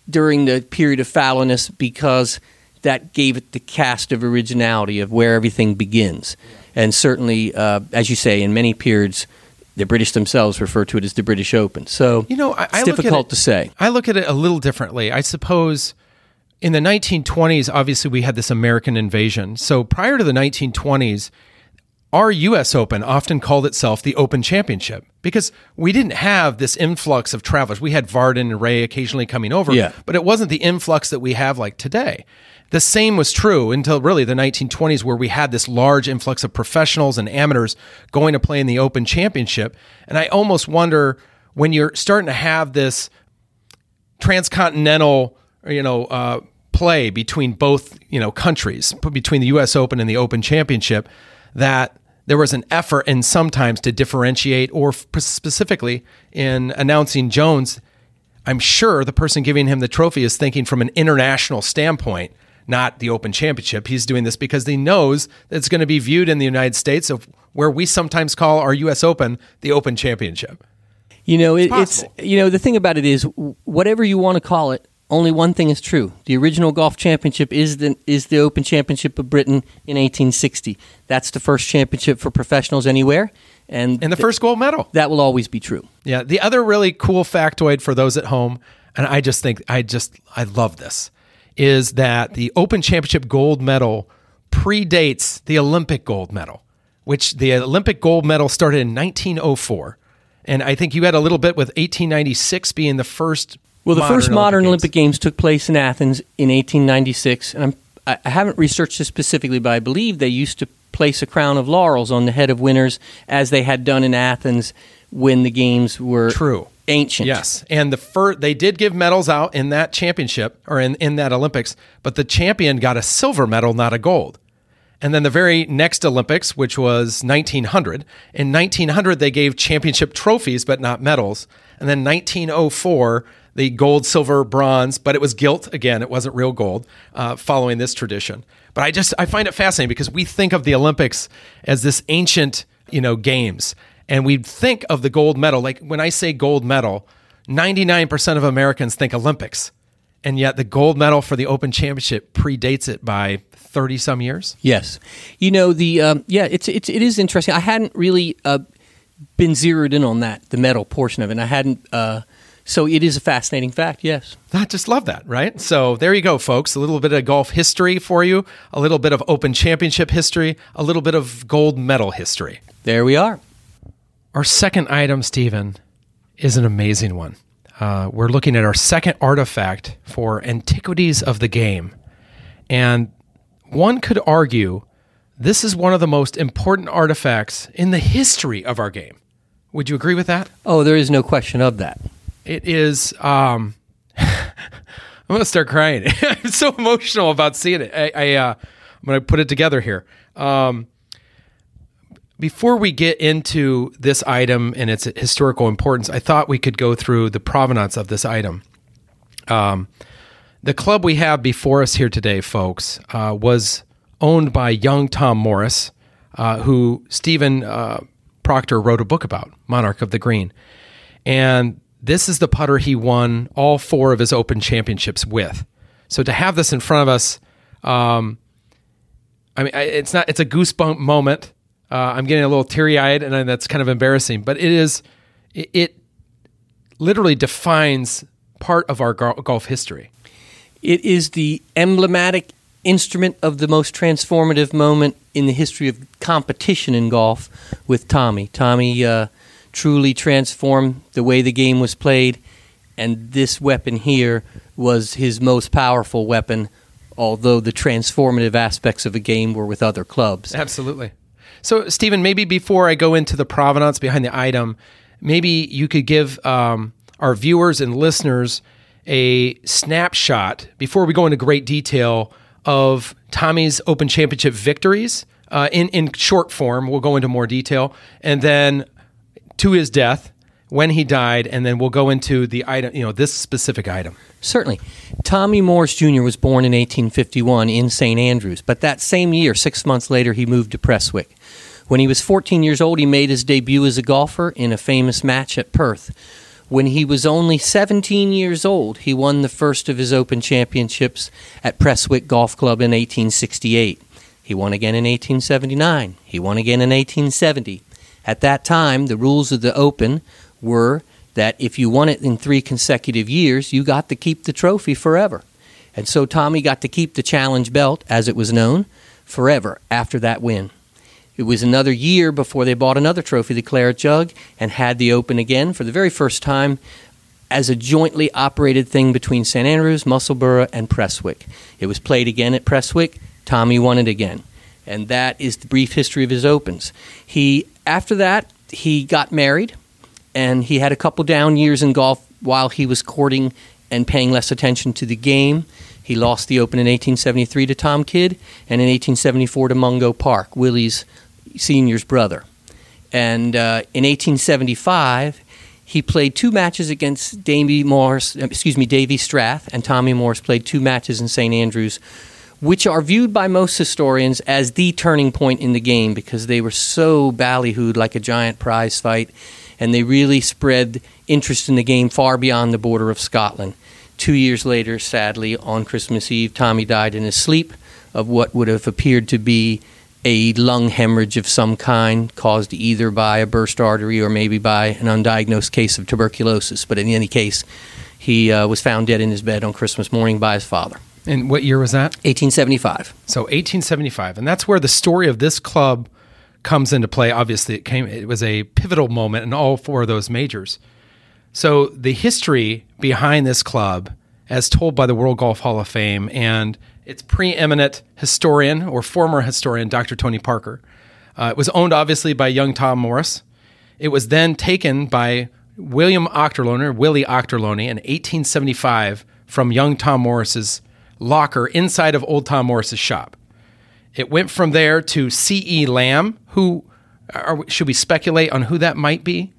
during the period of fallowness because that gave it the cast of originality of where everything begins. And certainly, uh, as you say, in many periods, the British themselves refer to it as the British Open. So You know, I, it's I difficult it- to say. I look at it a little differently. I suppose in the 1920s, obviously, we had this American invasion. So prior to the 1920s, our U.S. Open often called itself the Open Championship because we didn't have this influx of travelers. We had Vardon and Ray occasionally coming over, Yeah. but it wasn't the influx that we have like today. The same was true until really the 1920s, where we had this large influx of professionals and amateurs going to play in the Open Championship. And I almost wonder when you're starting to have this transcontinental, you know, uh, play between both, you know, countries, between the U.S. Open and the Open Championship, that there was an effort and sometimes to differentiate, or f- specifically in announcing Jones. I'm sure the person giving him the trophy is thinking from an international standpoint, not the Open Championship. He's doing this because he knows that it's going to be viewed in the United States of where we sometimes call our U.S. Open the Open Championship. You know, it, it's you know the thing about it is whatever you want to call it. Only one thing is true: the original golf championship is the is the Open Championship of Britain in 1860. That's the first championship for professionals anywhere, and And the th- first gold medal. that will always be true. Yeah. The other really cool factoid for those at home, and I just think I just I love this, is that the Open Championship gold medal predates the Olympic gold medal, which the Olympic gold medal started in 1904. And I think you had a little bit with 1896 being the first. Well, the first modern Games. Olympic Games took place in Athens in 1896, and I'm, I I haven't researched this specifically, but I believe they used to place a crown of laurels on the head of winners, as they had done in Athens when the games were True. ancient. Yes, and the fir- they did give medals out in that championship or in, in that Olympics, but the champion got a silver medal, not a gold. And then the very next Olympics, which was 1900, in 1900 they gave championship trophies but not medals. And then 1904 the gold, silver, bronze, but it was gilt again. It wasn't real gold, uh, following this tradition. But I just I find it fascinating because we think of the Olympics as this ancient, you know, games, and we think of the gold medal. Like when I say gold medal, 99% of Americans think Olympics, and yet the gold medal for the Open Championship predates it by 30 some years. Yes, you know the um, yeah, it's it's it is interesting. I hadn't really uh, been zeroed in on that the medal portion of it. And I hadn't. Uh, so it is a fascinating fact. Yes. I just love that, right? So there you go, folks. A little bit of golf history for you, a little bit of Open Championship history, a little bit of gold medal history. There we are. Our second item, Stephen, is an amazing one. Uh, we're looking at our second artifact for antiquities of the game. And one could argue this is one of the most important artifacts in the history of our game. Would you agree with that? Oh, there is no question of that. It is um, I'm gonna start crying. I'm so emotional about seeing it. I, I uh, I'm gonna put it together here. Um, before we get into this item and its historical importance, I thought we could go through the provenance of this item. Um, the club we have before us here today, folks, uh, was owned by young Tom Morris, uh, who Stephen uh, Proctor wrote a book about, Monarch of the Green. And this is the putter he won all four of his Open championships with. So to have this in front of us, um, I mean, it's not. It's a goosebump moment. Uh, I'm getting a little teary eyed, and that's kind of embarrassing. But it is. It, it literally defines part of our golf history. It is the emblematic instrument of the most transformative moment in the history of competition in golf with Tommy. Tommy uh, truly transformed the way the game was played, and this weapon here was his most powerful weapon, although the transformative aspects of the game were with other clubs. Absolutely. So, Stephen, maybe before I go into the provenance behind the item, maybe you could give um, our viewers and listeners a snapshot before we go into great detail of Tommy's Open Championship victories uh, in in short form. We'll go into more detail, and then to his death, when he died, and then we'll go into the item. You know, this specific item. Certainly, Tommy Morris Jr. was born in 1851 in St. Andrews, but that same year, six months later, he moved to Prestwick. When he was 14 years old, he made his debut as a golfer in a famous match at Perth. When he was only 17 years old, he won the first of his Open Championships at Prestwick Golf Club in 1868. He won again in 1879. He won again in 1870. At that time, the rules of the Open were that if you won it in three consecutive years, you got to keep the trophy forever. And so Tommy got to keep the challenge belt, as it was known, forever after that win. It was another year before they bought another trophy, the Claret Jug, and had the Open again for the very first time as a jointly operated thing between St Andrews, Musselburgh, and Prestwick. It was played again at Prestwick. Tommy won it again. And that is the brief history of his Opens. He after that, he got married and he had a couple down years in golf while he was courting and paying less attention to the game. He lost the Open in 1873 to Tom Kidd and in 1874 to Mungo Park, Willie's senior's brother. And uh, in 1875, he played two matches against Davy Morris, uh, excuse me, Davy Strath, and Tommy Morris played two matches in St. Andrews, which are viewed by most historians as the turning point in the game because they were so ballyhooed like a giant prize fight, and they really spread interest in the game far beyond the border of Scotland. Two years later, sadly, on Christmas Eve, Tommy died in his sleep of what would have appeared to be a lung hemorrhage of some kind caused either by a burst artery or maybe by an undiagnosed case of tuberculosis. But in any case, he uh, was found dead in his bed on Christmas morning by his father. And what year was that? 1875. So 1875, and that's where the story of this club comes into play. Obviously, it came. It was a pivotal moment in all four of those majors. So the history behind this club, as told by the World Golf Hall of Fame and its preeminent historian or former historian, Dr. Tony Parker, uh, it was owned obviously by young Tom Morris. It was then taken by William Auchterlonie, Willie Auchterlonie, in 1875 from young Tom Morris's locker inside of old Tom Morris's shop. It went from there to C.E. Lamb, who are, should we speculate on who that might be?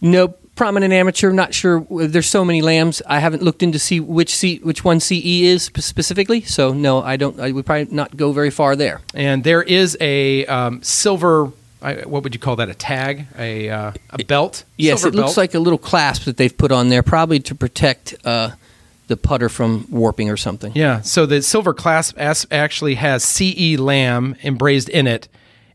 Nope prominent amateur. Not sure. There's so many lambs. I haven't looked into see which C, which one CE is specifically. So no, I don't. I would probably not go very far there. And there is a um, silver. I, what would you call that? A tag? A uh, a belt? Yes, silver it looks like a little clasp that they've put on there, probably to protect. Uh, the putter from warping or something. Yeah, so the silver clasp actually has CE Lamb embraced in it,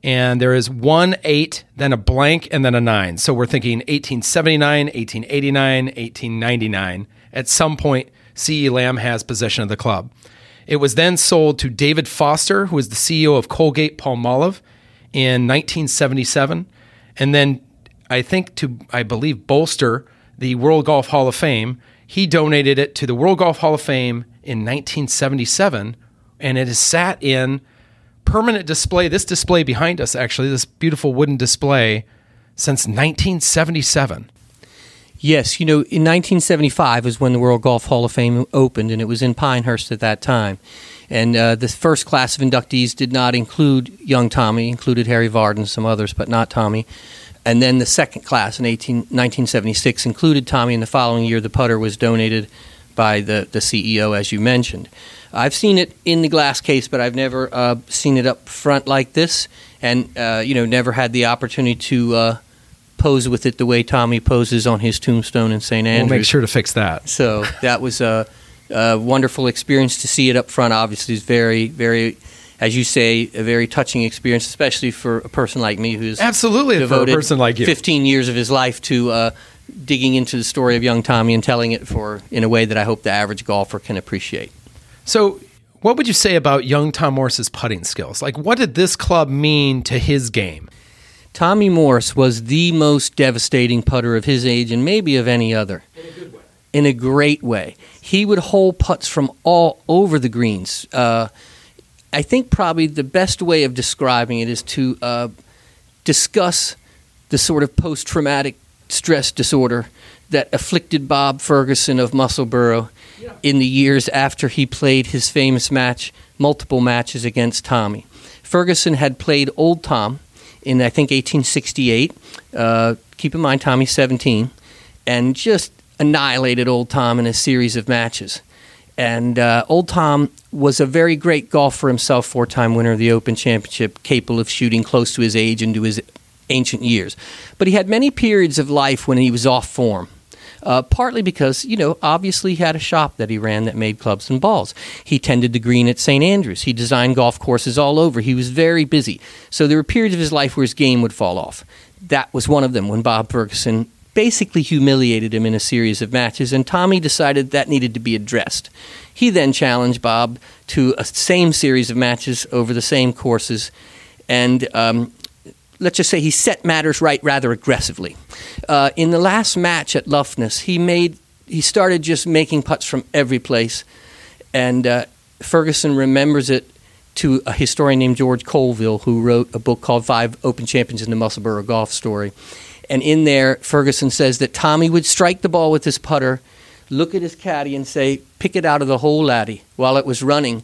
and there is one eight, then a blank, and then a nine. So we're thinking 1879, 1889, 1899. At some point, C.E. Lamb has possession of the club. It was then sold to David Foster, who was the CEO of Colgate Palmolive in 1977. And then I think to, I believe, bolster the World Golf Hall of Fame, he donated it to the World Golf Hall of Fame in 1977. And it has sat in permanent display, this display behind us, actually, this beautiful wooden display, since 1977. Yes, you know, in 1975 was when the World Golf Hall of Fame opened, and it was in Pinehurst at that time. And uh, the first class of inductees did not include young Tommy, included Harry Vardon, some others, but not Tommy. And then the second class in 18, 1976 included Tommy, and the following year the putter was donated by the, the CEO, as you mentioned. I've seen it in the glass case, but I've never uh, seen it up front like this, and uh, you know, never had the opportunity to uh, pose with it the way Tommy poses on his tombstone in St. Andrews. We'll make sure to fix that. So that was a, a wonderful experience to see it up front. Obviously, it's very, very, as you say, a very touching experience, especially for a person like me who's Absolutely, for a devoted person like you. 15 years of his life to uh, digging into the story of young Tommy and telling it for in a way that I hope the average golfer can appreciate. So, what would you say about young Tom Morris's putting skills? Like, what did this club mean to his game? Tommy Morris was the most devastating putter of his age and maybe of any other. In a good way. in a great way. He would hole putts from all over the greens. Uh, I think probably the best way of describing it is to uh, discuss the sort of post traumatic stress disorder that afflicted Bob Ferguson of Musselburgh in the years after he played his famous match, multiple matches against Tommy. Ferguson had played Old Tom in, I think, 1868. Uh, keep in mind, Tommy's 17, and just annihilated Old Tom in a series of matches. And uh, Old Tom was a very great golfer himself, four time winner of the Open Championship, capable of shooting close to his age and to his ancient years. But he had many periods of life when he was off form. Uh, partly because, you know, obviously he had a shop that he ran that made clubs and balls. He tended the green at St. Andrews. He designed golf courses all over. He was very busy. So there were periods of his life where his game would fall off. That was one of them when Bob Ferguson basically humiliated him in a series of matches, and Tommy decided that needed to be addressed. He then challenged Bob to a same series of matches over the same courses, and um, let's just say he set matters right rather aggressively. Uh, in the last match at Luffness, he made he started just making putts from every place, and uh, Ferguson remembers it to a historian named George Colville, who wrote a book called Five Open Champions in the Musselburgh Golf Story. And in there, Ferguson says that Tommy would strike the ball with his putter, look at his caddy, and say, "Pick it out of the hole, laddie," while it was running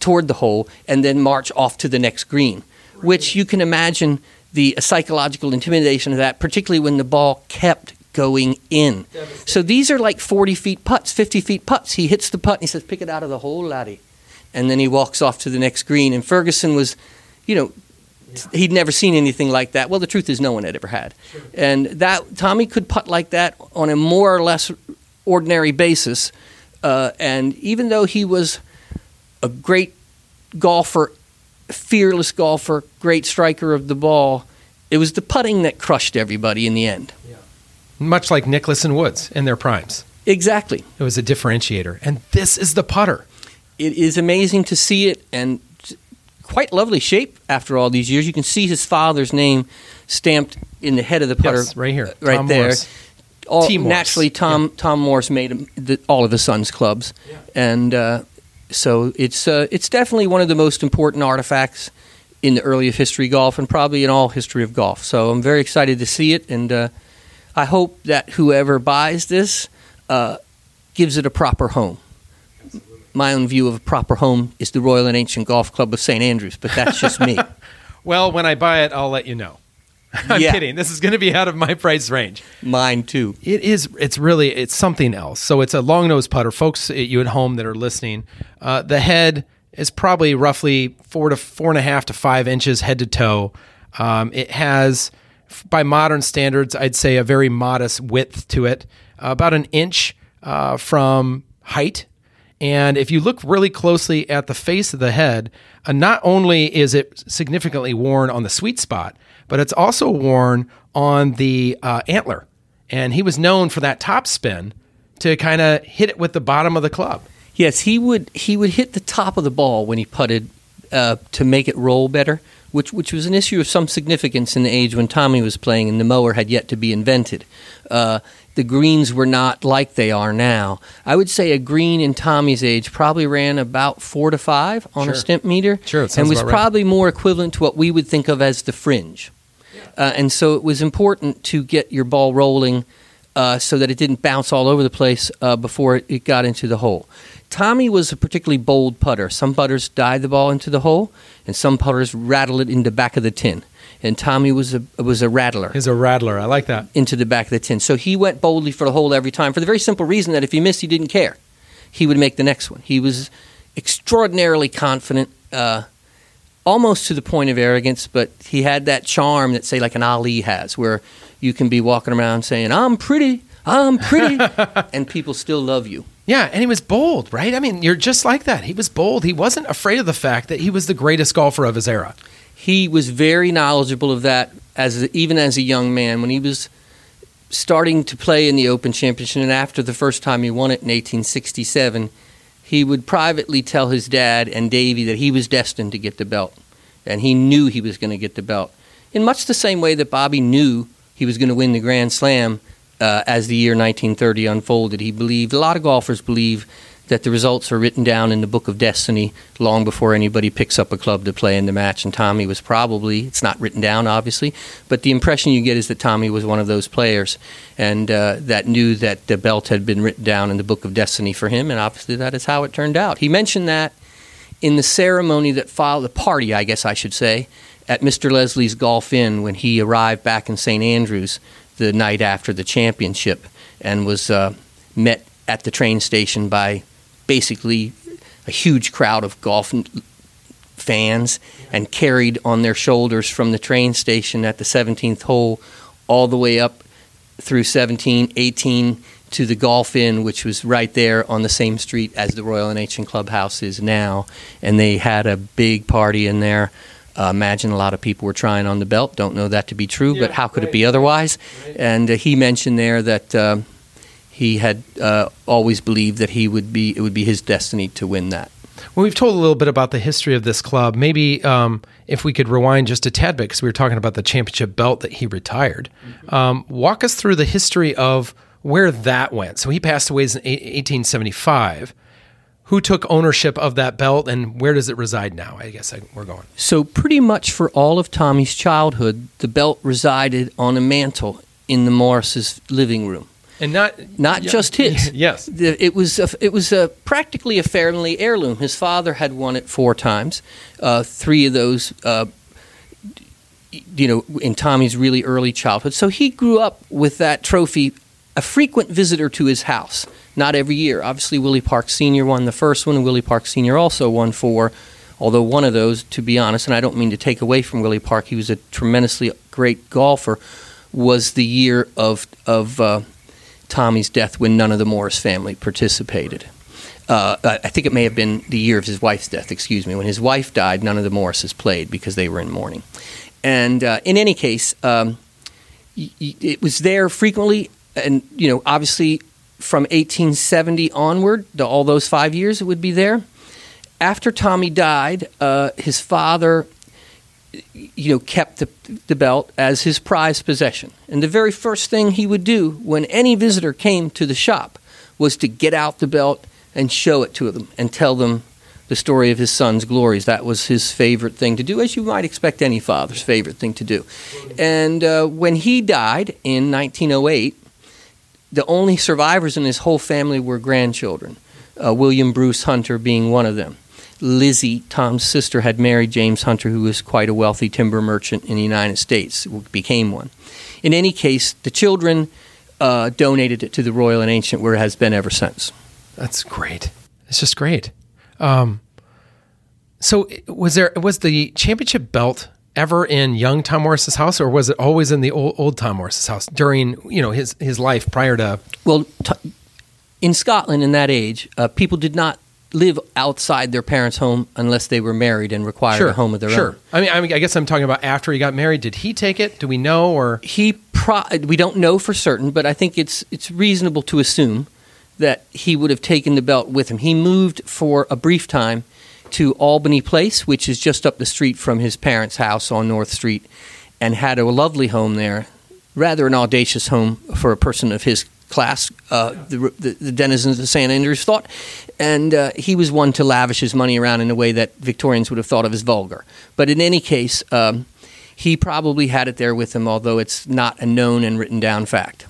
toward the hole, and then march off to the next green. Which you can imagine the psychological intimidation of that, particularly when the ball kept going in. So these are like 40 feet putts, 50 feet putts. He hits the putt and he says, pick it out of the hole, laddie. And then he walks off to the next green. And Ferguson was, you know, he'd never seen anything like that. Well, the truth is, no one had ever had. And that Tommy could putt like that on a more or less ordinary basis. Uh, and even though he was a great golfer fearless golfer, great striker of the ball. It was the putting that crushed everybody in the end. Yeah. Much like Nicklaus and Woods in their primes. Exactly. It was a differentiator. And this is the putter. It is amazing to see it and quite lovely shape after all these years. You can see his father's name stamped in the head of the putter. Yes, right here. right Tom there. Morris. All, T. Morris. naturally, Tom Tom Morris made him the, all of his son's clubs, and uh, so it's uh, it's definitely one of the most important artifacts in the early history of history golf, and probably in all history of golf. So I'm very excited to see it, and uh, I hope that whoever buys this uh, gives it a proper home. My own view of a proper home is the Royal and Ancient Golf Club of St Andrews, but that's just me. Well, when I buy it, I'll let you know. I'm Yeah. kidding. This is going to be out of my price range. Mine too. It is. It's really. It's something else. So it's a long nose putter, folks. You at home that are listening, uh, the head is probably roughly four to four and a half to five inches head to toe. Um, it has, by modern standards, I'd say a very modest width to it, uh, about an inch uh, from height. And if you look really closely at the face of the head, uh, not only is it significantly worn on the sweet spot, but it's also worn on the uh, antler. And he was known for that top spin to kind of hit it with the bottom of the club. Yes, he would he would hit the top of the ball when he putted uh, to make it roll better, which which was an issue of some significance in the age when Tommy was playing and the mower had yet to be invented. Uh, the greens were not like they are now. I would say a green in Tommy's age probably ran about four to five on a Sure. stimp meter, Sure, it and was about right. probably more equivalent to what we would think of as the fringe. Uh, and so it was important to get your ball rolling uh, so that it didn't bounce all over the place uh, before it, it got into the hole. Tommy was a particularly bold putter. Some putters dive the ball into the hole, and some putters rattle it in the back of the tin. And Tommy was a was a rattler He's a rattler. I like that. into the back of the tin. So he went boldly for the hole every time for the very simple reason that if he missed, he didn't care. He would make the next one. He was extraordinarily confident, uh, almost to the point of arrogance, but he had that charm that, say, like an Ali has, where you can be walking around saying, I'm pretty, I'm pretty, and people still love you. Yeah, and he was bold, right? I mean, you're just like that. He was bold. He wasn't afraid of the fact that he was the greatest golfer of his era. he was very knowledgeable of that as even as a young man when he was starting to play in the Open Championship and after the first time he won it in 1867 he would privately tell his dad and Davy that he was destined to get the belt and he knew he was going to get the belt in much the same way that Bobby knew he was going to win the Grand Slam uh, as the year 1930 unfolded he believed a lot of golfers believe that the results are written down in the book of destiny long before anybody picks up a club to play in the match. And Tommy was probably, it's not written down, obviously, but the impression you get is that Tommy was one of those players and uh, that knew that the belt had been written down in the book of destiny for him. And obviously, that is how it turned out. He mentioned that in the ceremony that followed, the party, I guess I should say, at Mr. Leslie's Golf Inn when he arrived back in St. Andrews the night after the championship and was uh, met at the train station by basically a huge crowd of golf fans and carried on their shoulders from the train station at the 17th hole all the way up through 17, 18 to the Golf Inn, which was right there on the same street as the Royal and Ancient Clubhouse is now. And they had a big party in there. Uh, imagine a lot of people were trying on the belt. Don't know that to be true, but how could it be otherwise? And uh, he mentioned there that uh, he had uh, always believed that he would be it would be his destiny to win that. Well, we've told a little bit about the history of this club. Maybe um, if we could rewind just a tad bit, because we were talking about the championship belt that he retired. Um, walk us through the history of where that went. So he passed away in 1875. Who took ownership of that belt, and where does it reside now? I guess I, we're going. So pretty much for all of Tommy's childhood, the belt resided on a mantle in the Morris's living room. And not Not yeah, just his. yes. It was a, it was a, practically a family heirloom. His father had won it four times. Uh, three of those, uh, you know, in Tommy's really early childhood. So he grew up with that trophy, a frequent visitor to his house. Not every year. Obviously, Willie Park Sr. won the first one, and Willie Park Sr. also won four. Although one of those, to be honest, and I don't mean to take away from Willie Park, he was a tremendously great golfer. Was the year of of uh, Tommy's death when none of the Morris family participated. Uh, I think it may have been the year of his wife's death, excuse me. When his wife died, none of the Morrises played because they were in mourning. And uh, in any case, um, y- y- it was there frequently, and, you know, obviously from 1870 onward, the, all those five years, it would be there. After Tommy died, uh, his father you know, kept the, the belt as his prized possession. And the very first thing he would do when any visitor came to the shop was to get out the belt and show it to them and tell them the story of his son's glories. That was his favorite thing to do, as you might expect any father's favorite thing to do. And uh, when he died in 1908, the only survivors in his whole family were grandchildren, uh, William Bruce Hunter being one of them. Lizzie, Tom's sister, had married James Hunter, who was quite a wealthy timber merchant in the United States, became one. In any case, the children uh, donated it to the Royal and Ancient, where it has been ever since. That's great. It's just great. Um, so was there was the championship belt ever in young Tom Morris's house, or was it always in the old, old Tom Morris's house during you know his his life prior to? Well, t- in Scotland in that age, uh, people did not live outside their parents' home unless they were married and required a home of their sure. own. I mean, I mean, I guess I'm talking about after he got married. Did he take it? Do we know? Or he pro- we don't know for certain, but I think it's it's reasonable to assume that he would have taken the belt with him. He moved for a brief time to Albany Place, which is just up the street from his parents' house on North Street, and had a lovely home there, rather an audacious home for a person of his class, uh, the, the, the denizens of St. Andrews thought. And uh, he was one to lavish his money around in a way that Victorians would have thought of as vulgar. But in any case, um, he probably had it there with him, although it's not a known and written down fact.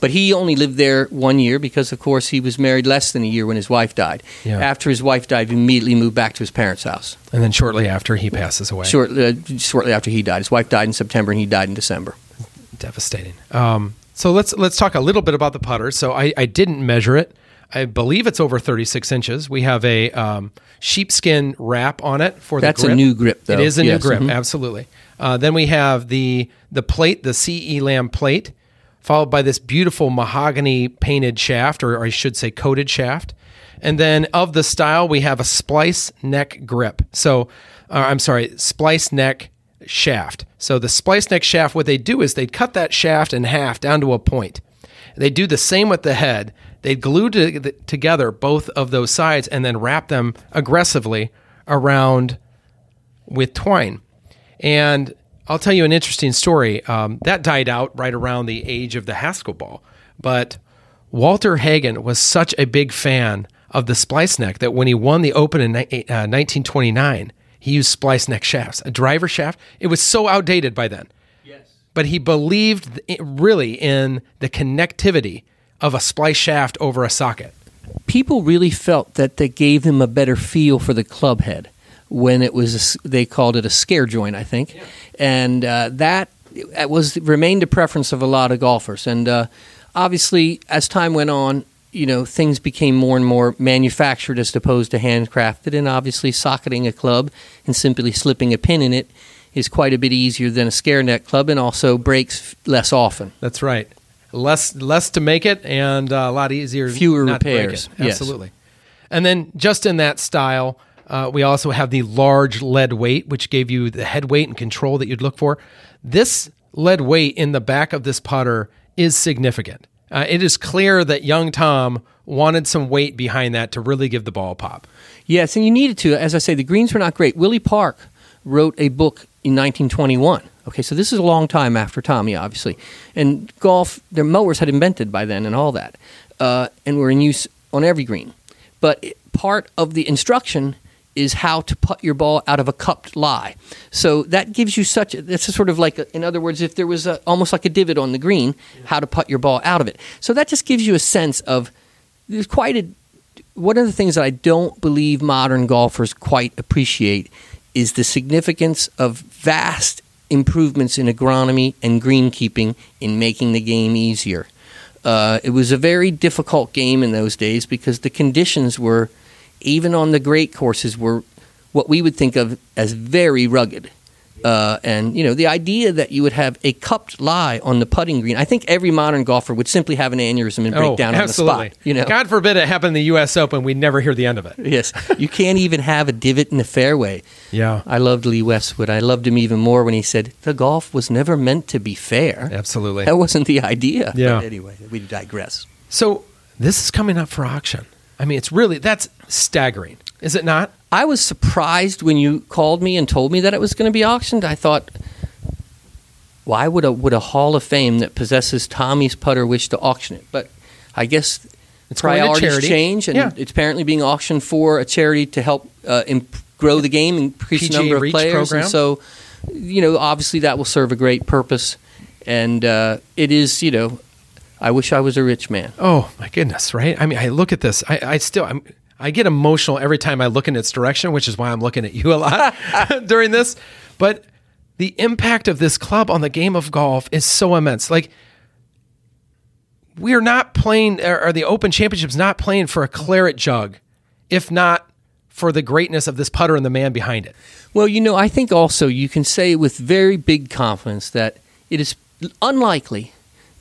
But he only lived there one year because, of course, he was married less than a year when his wife died. Yeah. After his wife died, he immediately moved back to his parents' house. And then shortly after, he passes away. Short, uh, shortly after he died, his wife died in September, and he died in December. devastating. Um, so let's let's talk a little bit about the putter. So I, I didn't measure it. I believe it's over 36 inches. We have a um, sheepskin wrap on it for That's the That's a new grip, though. It is a Yes, new grip, mhm. absolutely. Uh, then we have the the plate, the CE Lamb plate, followed by this beautiful mahogany painted shaft, or I should say coated shaft. And then of the style, we have a splice neck grip. So, uh, I'm sorry, splice neck shaft. So the splice neck shaft, what they do is they cut that shaft in half down to a point. They do the same with the head. They glue to, together both of those sides and then wrap them aggressively around with twine. And I'll tell you an interesting story. Um, that died out right around the age of the Haskell ball. But Walter Hagen was such a big fan of the splice neck that when he won the Open in ni- uh, 1929, he used splice neck shafts, a driver shaft. It was so outdated by then. Yes. But he believed really in the connectivity of a splice shaft over a socket. people really felt that they gave him a better feel for the club head when it was a they called it a scare joint I think and uh, that it was remained a preference of a lot of golfers and uh, obviously as time went on you know things became more and more manufactured as opposed to handcrafted and obviously socketing a club and simply slipping a pin in it is quite a bit easier than a scare neck club and also breaks less often That's right. Less less to make it and uh, a lot easier. Fewer not to break repairs. it. Yes. Absolutely. And then just in that style, uh, we also have the large lead weight, which gave you the head weight and control that you'd look for. This lead weight in the back of this putter is significant. Uh, it is clear that young Tom wanted some weight behind that to really give the ball a pop. Yes, and you needed to. As I say, the greens were not great. Willie Park wrote a book in 1921. Okay, so this is a long time after Tommy, obviously. And golf, their mowers had invented by then and all that, uh, and were in use on every green. But part of the instruction is how to putt your ball out of a cupped lie. So that gives you such. A, that's a sort of like, a, in other words, if there was a, almost like a divot on the green, how to putt your ball out of it. So that just gives you a sense of there's quite a one of the things that I don't believe modern golfers quite appreciate is the significance of vast improvements in agronomy and greenkeeping in making the game easier. Uh, it was a very difficult game in those days because the conditions were, even on the great courses, were what we would think of as very rugged. Uh, and you know the idea that you would have a cupped lie on the putting green. I think every modern golfer would simply have an aneurysm and break down Oh, absolutely. on the spot. You know, God forbid it happened in the U.S. Open. We'd never hear the end of it. Yes, you can't even have a divot in the fairway. Yeah, I loved Lee Westwood. I loved him even more when he said the golf was never meant to be fair. absolutely. That wasn't the idea. Yeah. But anyway, we digress. So this is coming up for auction. I mean, it's really that's staggering, is it not? I was surprised when you called me and told me that it was going to be auctioned. I thought, why would a would a Hall of Fame that possesses Tommy's putter wish to auction it? But I guess It's priorities change, and Yeah. it's apparently being auctioned for a charity to help uh, imp- grow the game, and increase the PGA number of Reach players. program. And so, you know, obviously that will serve a great purpose, and uh, it is, you know, I wish I was a rich man. Oh my goodness, right? I mean, I look at this. I, I still, I'm, I get emotional every time I look in its direction, which is why I'm looking at you a lot during this. But the impact of this club on the game of golf is so immense. Like, we're not playing, or or the Open Championship's not playing for a claret jug, if not for the greatness of this putter and the man behind it. Well, you know, I think also you can say with very big confidence that it is unlikely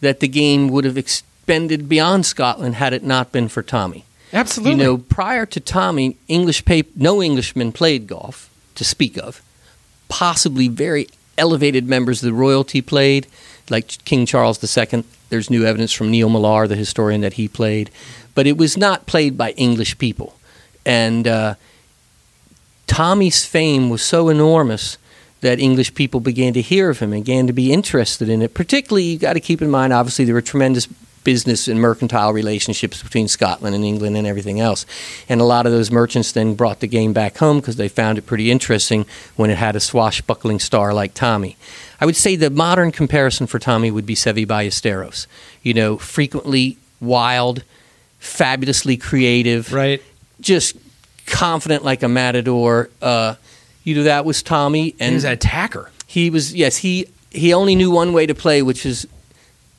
that the game would have expended beyond Scotland had it not been for Tommy. Absolutely. You know, prior to Tommy, English pap- no Englishman played golf to speak of. Possibly very elevated members of the royalty played, like King Charles II. There's new evidence from Neil Millar, the historian, that he played, but it was not played by English people. And uh, Tommy's fame was so enormous that English people began to hear of him and began to be interested in it. Particularly, you got to keep in mind, obviously, there were tremendous business and mercantile relationships between Scotland and England and everything else. And a lot of those merchants then brought the game back home because they found it pretty interesting when it had a swashbuckling star like Tommy. I would say the modern comparison for Tommy would be Seve Ballesteros. You know, frequently wild, fabulously creative, Right. just confident like a matador. Uh, you know, that was Tommy, And he was an attacker. he was yes he he only knew one way to play, which is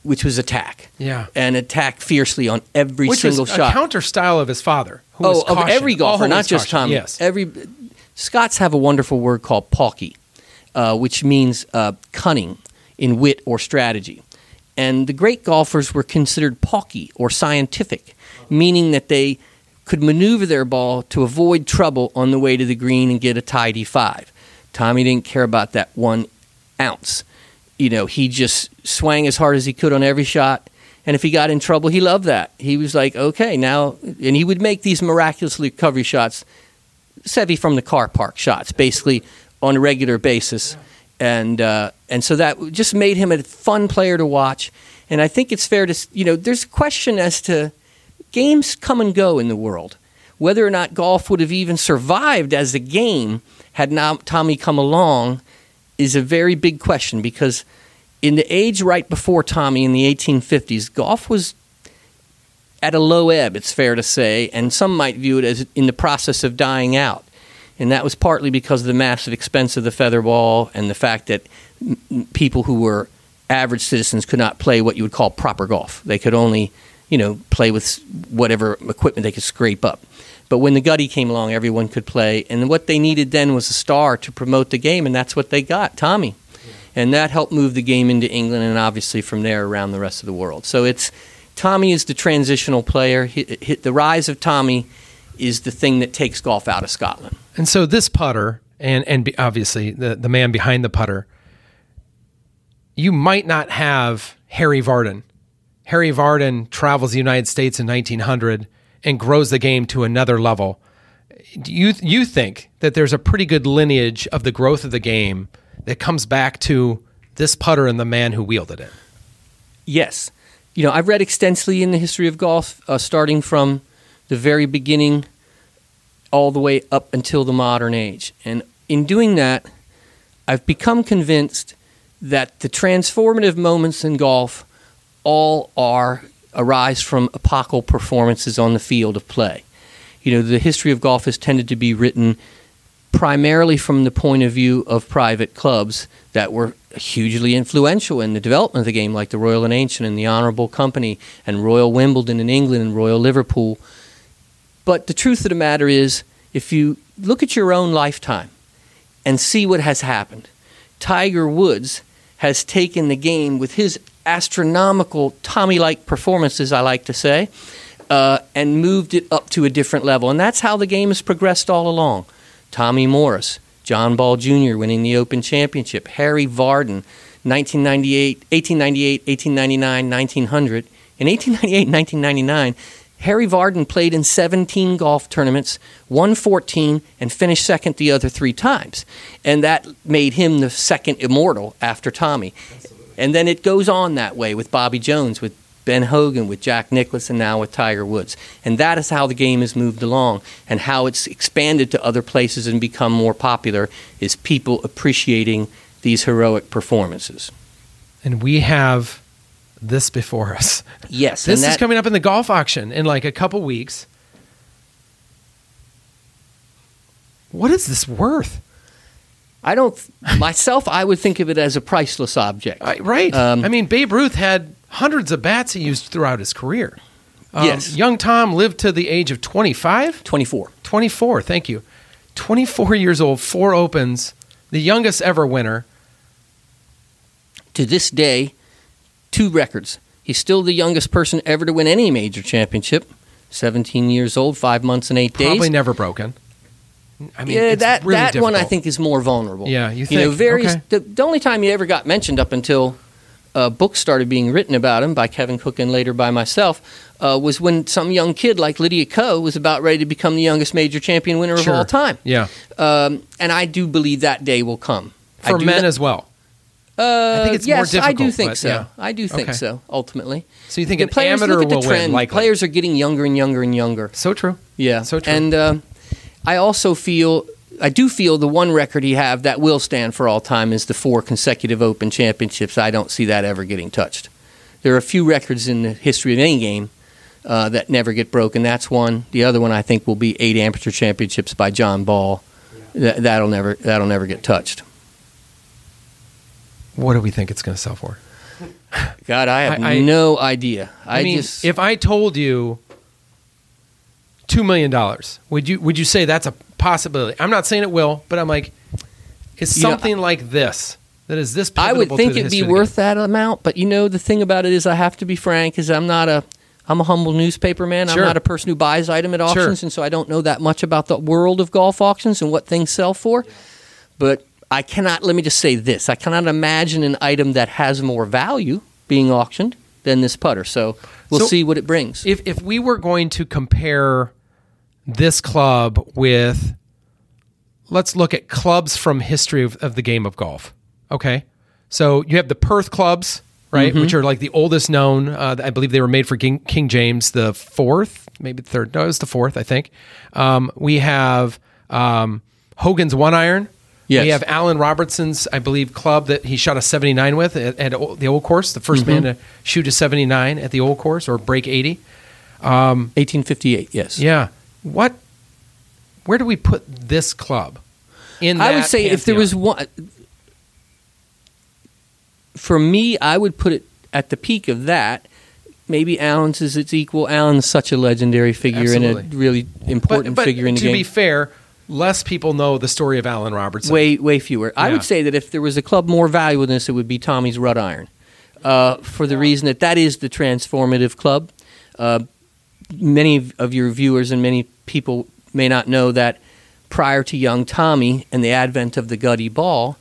which was attack. Yeah. and attack fiercely on every Which single shot. counter style of his father. Who oh, was of caution. every golfer, not just caution. Tommy. Yes. Every Scots have a wonderful word called pawky, uh, which means uh, cunning in wit or strategy. And the great golfers were considered pawky or scientific, meaning that they could maneuver their ball to avoid trouble on the way to the green and get a tidy five. Tommy didn't care about that one ounce. You know, he just swang as hard as he could on every shot. And if he got in trouble, he loved that. He was like, okay, now, and he would make these miraculously recovery shots, Seve from the car park shots, basically on a regular basis. And, uh, and so that just made him a fun player to watch. And I think it's fair to, you know, there's a question as to games come and go in the world. Whether or not golf would have even survived as a game had not Tommy come along is a very big question because in the age right before Tommy in the 1850s, golf was at a low ebb, it's fair to say, and some might view it as in the process of dying out. And that was partly because of the massive expense of the feather ball and the fact that people who were average citizens could not play what you would call proper golf. They could only, you know, play with whatever equipment they could scrape up. But when the gutty came along, everyone could play. And what they needed then was a star to promote the game, and that's what they got Tommy. And that helped move the game into England and obviously from there around the rest of the world. So it's Tommy is the transitional player. Hi- hi- The rise of Tommy is the thing that takes golf out of Scotland. And so this putter, and and obviously the the man behind the putter, you might not have Harry Vardon. Harry Vardon travels the United States in 1900 and grows the game to another level. You you think that there's a pretty good lineage of the growth of the game that comes back to this putter and the man who wielded it? Yes. You know, I've read extensively in the history of golf, uh, starting from the very beginning all the way up until the modern age. And in doing that, I've become convinced that the transformative moments in golf all are arise from epochal performances on the field of play. You know, the history of golf has tended to be written primarily from the point of view of private clubs that were hugely influential in the development of the game, like the Royal and Ancient and the Honourable Company and Royal Wimbledon in England and Royal Liverpool. But the truth of the matter is, if you look at your own lifetime and see what has happened, Tiger Woods has taken the game with his astronomical Tommy like performances, I like to say, uh, and moved it up to a different level. And that's how the game has progressed all along. Tommy Morris, John Ball Jr. winning the Open Championship, Harry Vardon, 1998, 1898, 1899, 1900. In 1898 1999, Harry Vardon played in 17 golf tournaments, won 14, and finished second the other three times. And that made him the second immortal after Tommy. And then it goes on that way with Bobby Jones, with Ben Hogan, with Jack Nicklaus, and now with Tiger Woods. And that is how the game has moved along and how it's expanded to other places and become more popular is people appreciating these heroic performances. And we have this before us. Yes, This and is coming up in the golf auction in like a couple weeks. What is this worth? I don't myself. I would think of it as a priceless object. I, right. Um, I mean, Babe Ruth had hundreds of bats he used throughout his career. Um, Yes. Young Tom lived to the age of 25, Twenty-four. 24, thank you. 24 years old, four opens, the youngest ever winner. To this day, two records. He's still the youngest person ever to win any major championship. Seventeen years old, five months and eight Probably days. Probably never broken. I mean, yeah, that really that one I think is more vulnerable. Yeah, you know, think? various. Okay. The, the only time he ever got mentioned up until uh, books started being written about him by Kevin Cook and later by myself uh, was when some young kid like Lydia Ko was about ready to become the youngest major champion winner Sure. of all time. Yeah. Um, and I do believe that day will come. For men not- as well. I think it's more yes, difficult. I do think but, so. yeah. I do think Okay. so. Ultimately, So you think The an players, amateur look at the will win? trend. Likely. Players are getting younger and younger and younger. So true. Yeah, So true. And uh, I also feel, I do feel the one record he have that will stand for all time is the four consecutive Open championships. I don't see that ever getting touched. There are a few records in the history of any game uh, that never get broken. That's one. The other one I think will be eight amateur championships by John Ball. That, that'll never that'll never get touched. What do we think it's going to sell for? God, I have I- I- no idea. I, I, mean, just if I told you two million dollars, would you would you say that's a possibility? I'm not saying it will, but I'm like, it's You know, something like this that is this. I would think it'd be worth that amount, but you know the thing about it is I have to be frank is I'm not a I'm a humble newspaper man. Sure. I'm not a person who buys item at Sure. auctions and so I don't know that much about the world of golf auctions and what things sell for. But I cannot let me just say this. I cannot imagine an item that has more value being auctioned than this putter. So we'll So- see what it brings. If if we were going to compare this club with, let's look at clubs from history of, of the game of golf. Okay, so you have the Perth clubs, right, Mm-hmm. which are like the oldest known. Uh, I believe they were made for King, King James the fourth, maybe the third. No, it was the fourth, I think. Um, we have um, Hogan's one iron. Yes. We have Allan Robertson's, I believe, club that he shot a 79 with at, at the old course, the 1st man to shoot a 79 at the old course or break 80. 1858, yes. Yeah. What? Where do we put this club? In I would say if there was one, for me, I would put it at the peak of that. Maybe Allan's is its equal. Allan's such a legendary figure and a really important but, but figure in the to game. be fair, less people know the story of Allan Robertson. way, way fewer. I would say that if there was a club more valuable than this, it would be Tommy's Rut Iron, uh, for the reason that that is the transformative club. Uh, many of- your viewers and many people may not know that prior to young Tommy and the advent of the gutty ball,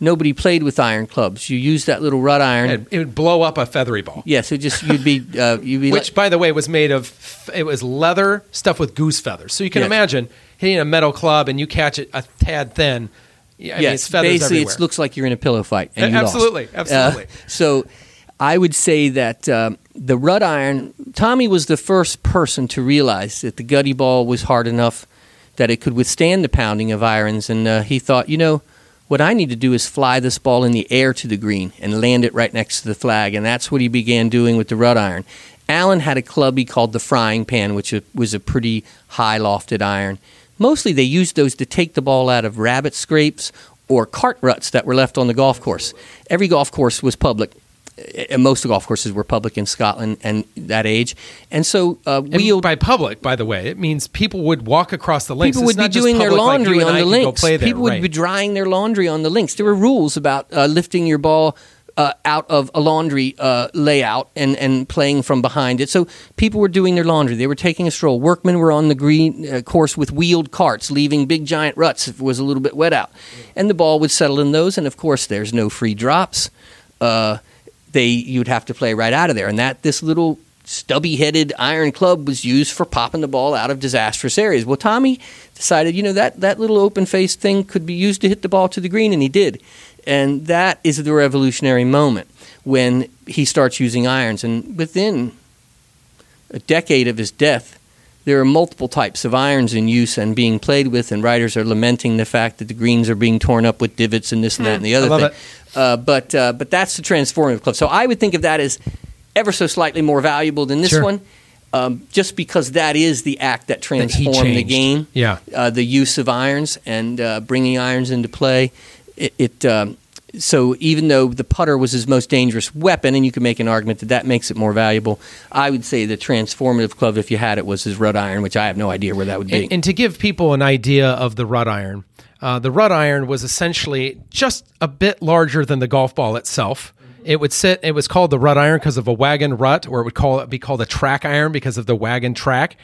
nobody played with iron clubs. You used that little rut iron. it, it would blow up a feathery ball. Yes, it just you'd be uh, you'd be Which, like, by the way, was made of it was leather stuff with goose feathers. So you can Yes. imagine hitting a metal club and you catch it a tad thin. Yeah, I mean, it's feathers basically it looks like you're in a pillow fight. And you lost. Absolutely, absolutely. Uh, so I would say that um, the rut iron. Tommy was the first person to realize that the gutty ball was hard enough that it could withstand the pounding of irons, and uh, he thought, you know. What I need to do is fly this ball in the air to the green and land it right next to the flag, and that's what he began doing with the rut iron. Allan had a club he called the frying pan, which was a pretty high lofted iron. Mostly they used those to take the ball out of rabbit scrapes or cart ruts that were left on the golf course. Every golf course was public. And most golf courses were public in Scotland and that age, and so uh, And wheeled by public, by the way, it means people would walk across the links. People would be doing their public like laundry on the links. play there, People would right. be drying their laundry on the links. There were rules about uh, lifting your ball uh, out of a laundry uh, layout and, and playing from behind it. So people were doing their laundry. They were taking a stroll. Workmen were on the green uh, course with wheeled carts, leaving big giant ruts if it was a little bit wet out. And the ball would settle in those. And of course, there's no free drops. Uh, they you'd have to play right out of there. And that this little stubby headed iron club was used for popping the ball out of disastrous areas. Well, Tommy decided, you know, that, that little open faced thing could be used to hit the ball to the green, and he did. And that is the revolutionary moment when he starts using irons. And within a decade of his death, there are multiple types of irons in use and being played with, and writers are lamenting the fact that the greens are being torn up with divots and this and that hmm. and the other thing. it. Uh, but uh, but that's the transformative club. So I would think of that as ever so slightly more valuable than this Sure. one, um, just because that is the act that That transformed the game. Yeah. uh, the use of irons and uh, bringing irons into play. It, it um, so even though the putter was his most dangerous weapon, and you can make an argument that that makes it more valuable, I would say the transformative club, if you had it, was his rut iron, which I have no idea where that would be. And, and to give people an idea of the rut iron, uh, the rut iron was essentially just a bit larger than the golf ball itself. It would sit. It was called the rut iron because of a wagon rut, or it would call it be called a track iron because of the wagon track.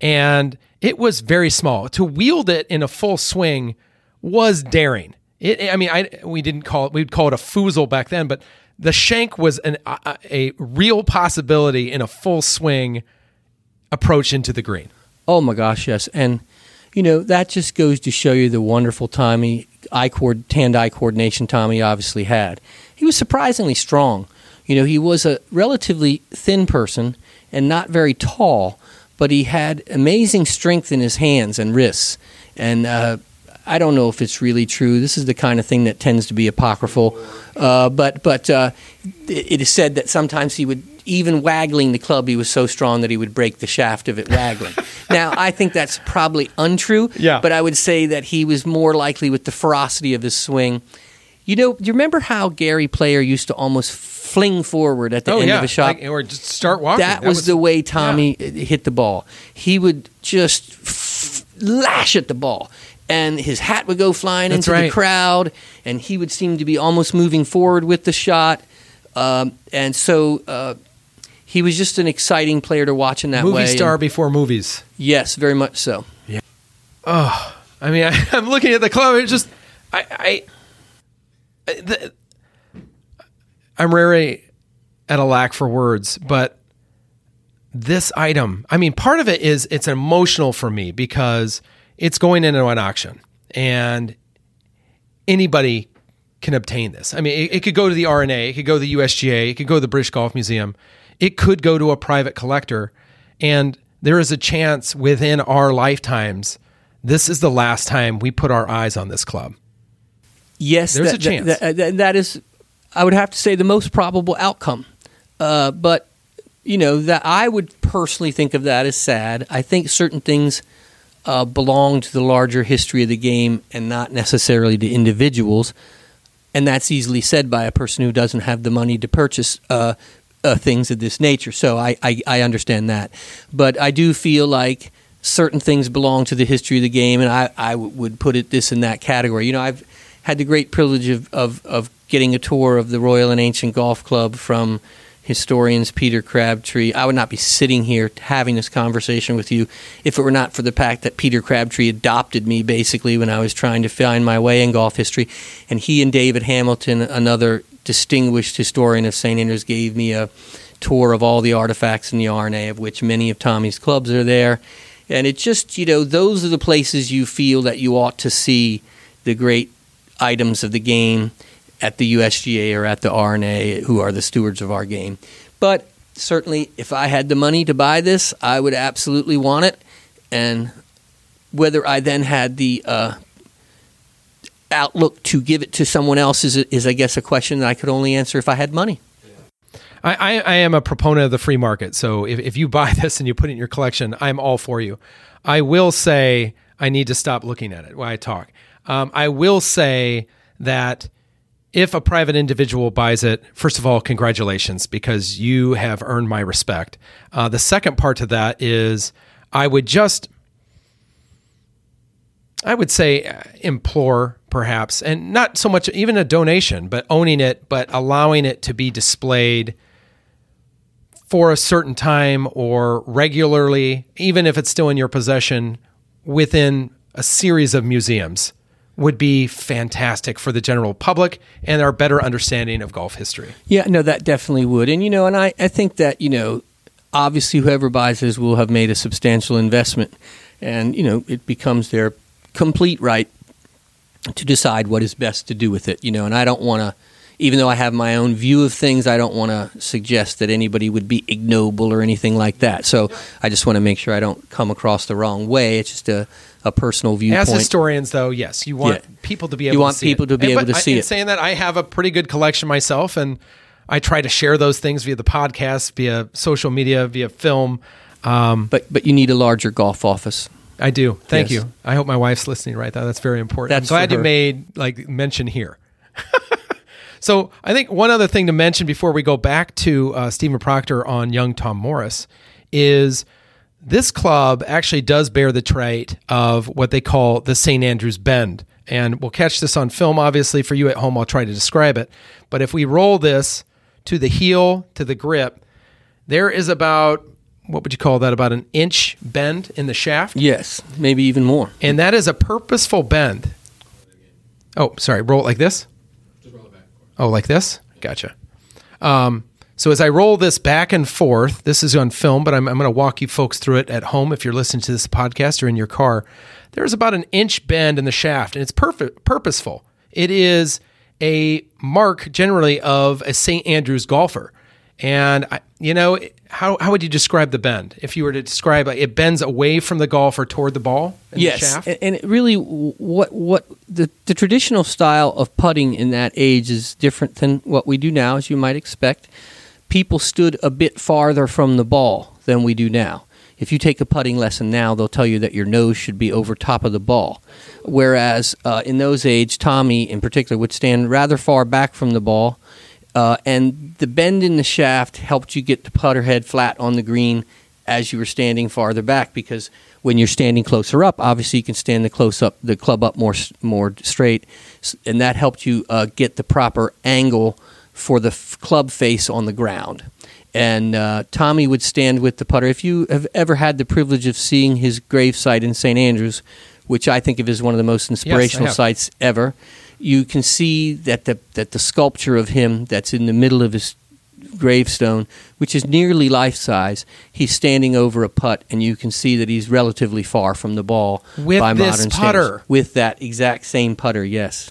And it was very small. To wield it in a full swing was daring. It, I mean, I we didn't call it. We'd call it a foozle back then, but the shank was an, a, a real possibility in a full swing approach into the green. Oh my gosh, yes. And you know, that just goes to show you the wonderful Tommy eye cord, hand-eye coordination Tommy obviously had. He was surprisingly strong. You know, he was a relatively thin person and not very tall, but he had amazing strength in his hands and wrists. And uh, I don't know if it's really true. This is the kind of thing that tends to be apocryphal. Uh, but but uh, it is said that sometimes he would even waggling the club, he was so strong that he would break the shaft of it waggling. now, I think that's probably untrue. Yeah. But I would say that he was more likely with the ferocity of his swing. You know, do you remember how Gary Player used to almost fling forward at the oh end yeah, of a shot? Like, or just start walking. That, was, the way Tommy hit the ball. He would just f- lash at the ball, and his hat would go flying That's into right. the crowd, and he would seem to be almost moving forward with the shot. Um, and so uh, he was just an exciting player to watch in that movie way. star And before movies. yes, very much so. Yeah. Oh, I mean, I, I'm looking at the club. It's just, I, I, the, I'm rarely at a lack for words, but this item, I mean, part of it is it's emotional for me because it's going into an auction and anybody can obtain this. I mean, it, it could go to the R&A, it could go to the USGA, it could go to the British Golf Museum, it could go to a private collector. And there is a chance within our lifetimes, this is the last time we put our eyes on this club. Yes, There's that, a chance. That, that- that is, I would have to say, the most probable outcome. Uh, but you know that I would personally think of that as sad. I think certain things uh, belong to the larger history of the game and not necessarily to individuals. And that's easily said by a person who doesn't have the money to purchase uh, uh, things of this nature. So I, I, I understand that. But I do feel like certain things belong to the history of the game, and I, I w- would put it this in that category. You know, I've had the great privilege of, of, of getting a tour of the Royal and Ancient Golf Club from historians Peter Crabtree. I would not be sitting here having this conversation with you if it were not for the fact that Peter Crabtree adopted me basically when I was trying to find my way in golf history. And he and David Hamilton, another distinguished historian of St. Andrews, gave me a tour of all the artifacts in the R&A, of which many of Tommy's clubs are there. And it just, you know, those are the places you feel that you ought to see the great items of the game at the USGA or at the R&A, who are the stewards of our game. But certainly, if I had the money to buy this, I would absolutely want it. And whether I then had the uh, outlook to give it to someone else is, is, I guess, a question that I could only answer if I had money. I, I, am a proponent of the free market. So if, if you buy this and you put it in your collection, I'm all for you. I will say I need to stop looking at it while I talk. Um, I will say that if a private individual buys it, first of all, congratulations because you have earned my respect. Uh, the second part to that is I would just I would say uh, implore perhaps, and not so much even a donation, but owning it, but allowing it to be displayed for a certain time or regularly, even if it's still in your possession, within a series of museums would be fantastic for the general public and our better understanding of golf history. Yeah, no, that definitely would. And, you know, and I, I think that, you know, obviously whoever buys this will have made a substantial investment. And, you know, it becomes their complete right to decide what is best to do with it, you know. And I don't want to, even though I have my own view of things, I don't want to suggest that anybody would be ignoble or anything like that. So I just want to make sure I don't come across the wrong way. It's just a, a personal viewpoint. As historians, though, yes, you want Yeah. people to be able. You want to see people it. to be And- able to I- see it. saying that, I have a pretty good collection myself, and I try to share those things via the podcast, via social media, via film. Um, but but you need a larger golf office. I do. Thank Yes. you. I hope my wife's listening right now. That's very important. That's I'm glad you made like mention here. so I think one other thing to mention before we go back to uh, Stephen Proctor on young Tom Morris is this club actually does bear the trait of what they call the St. Andrews Bend. And we'll catch this on film, obviously, for you at home. I'll try to describe it. But if we roll this to the heel, to the grip, there is about, what would you call that? About an inch bend in the shaft. Yes, maybe even more. And that is a purposeful bend. Oh, sorry. Roll it like this? Oh, like this? Gotcha. Um, So as I roll this back and forth, this is on film, but I'm, I'm going to walk you folks through it at home if you're listening to this podcast or in your car. There's about an inch bend in the shaft, and it's perfect, purposeful. It is a mark generally of a St. Andrews golfer. And I, you know, how how would you describe the bend if you were to describe it? It bends away from the golfer toward the ball. in the yes, shaft? and and it really, what what the the traditional style of putting in that age is different than what we do now, as you might expect. People stood a bit farther from the ball than we do now. If you take a putting lesson now, they'll tell you that your nose should be over top of the ball, whereas uh, in those age, Tommy in particular would stand rather far back from the ball. Uh, and the bend in the shaft helped you get the putter head flat on the green as you were standing farther back because when you're standing closer up, obviously you can stand the close up the club up more more straight, and that helped you uh, get the proper angle for the f- club face on the ground. And uh, Tommy would stand with the putter. If you have ever had the privilege of seeing his gravesite in St Andrews, which I think of as one of the most inspirational have. sites ever, you can see that the that the sculpture of him that's in the middle of his gravestone, which is nearly life size, he's standing over a putt, and you can see that he's relatively far from the ball With by this modern putter. standards. With that exact same putter, yes.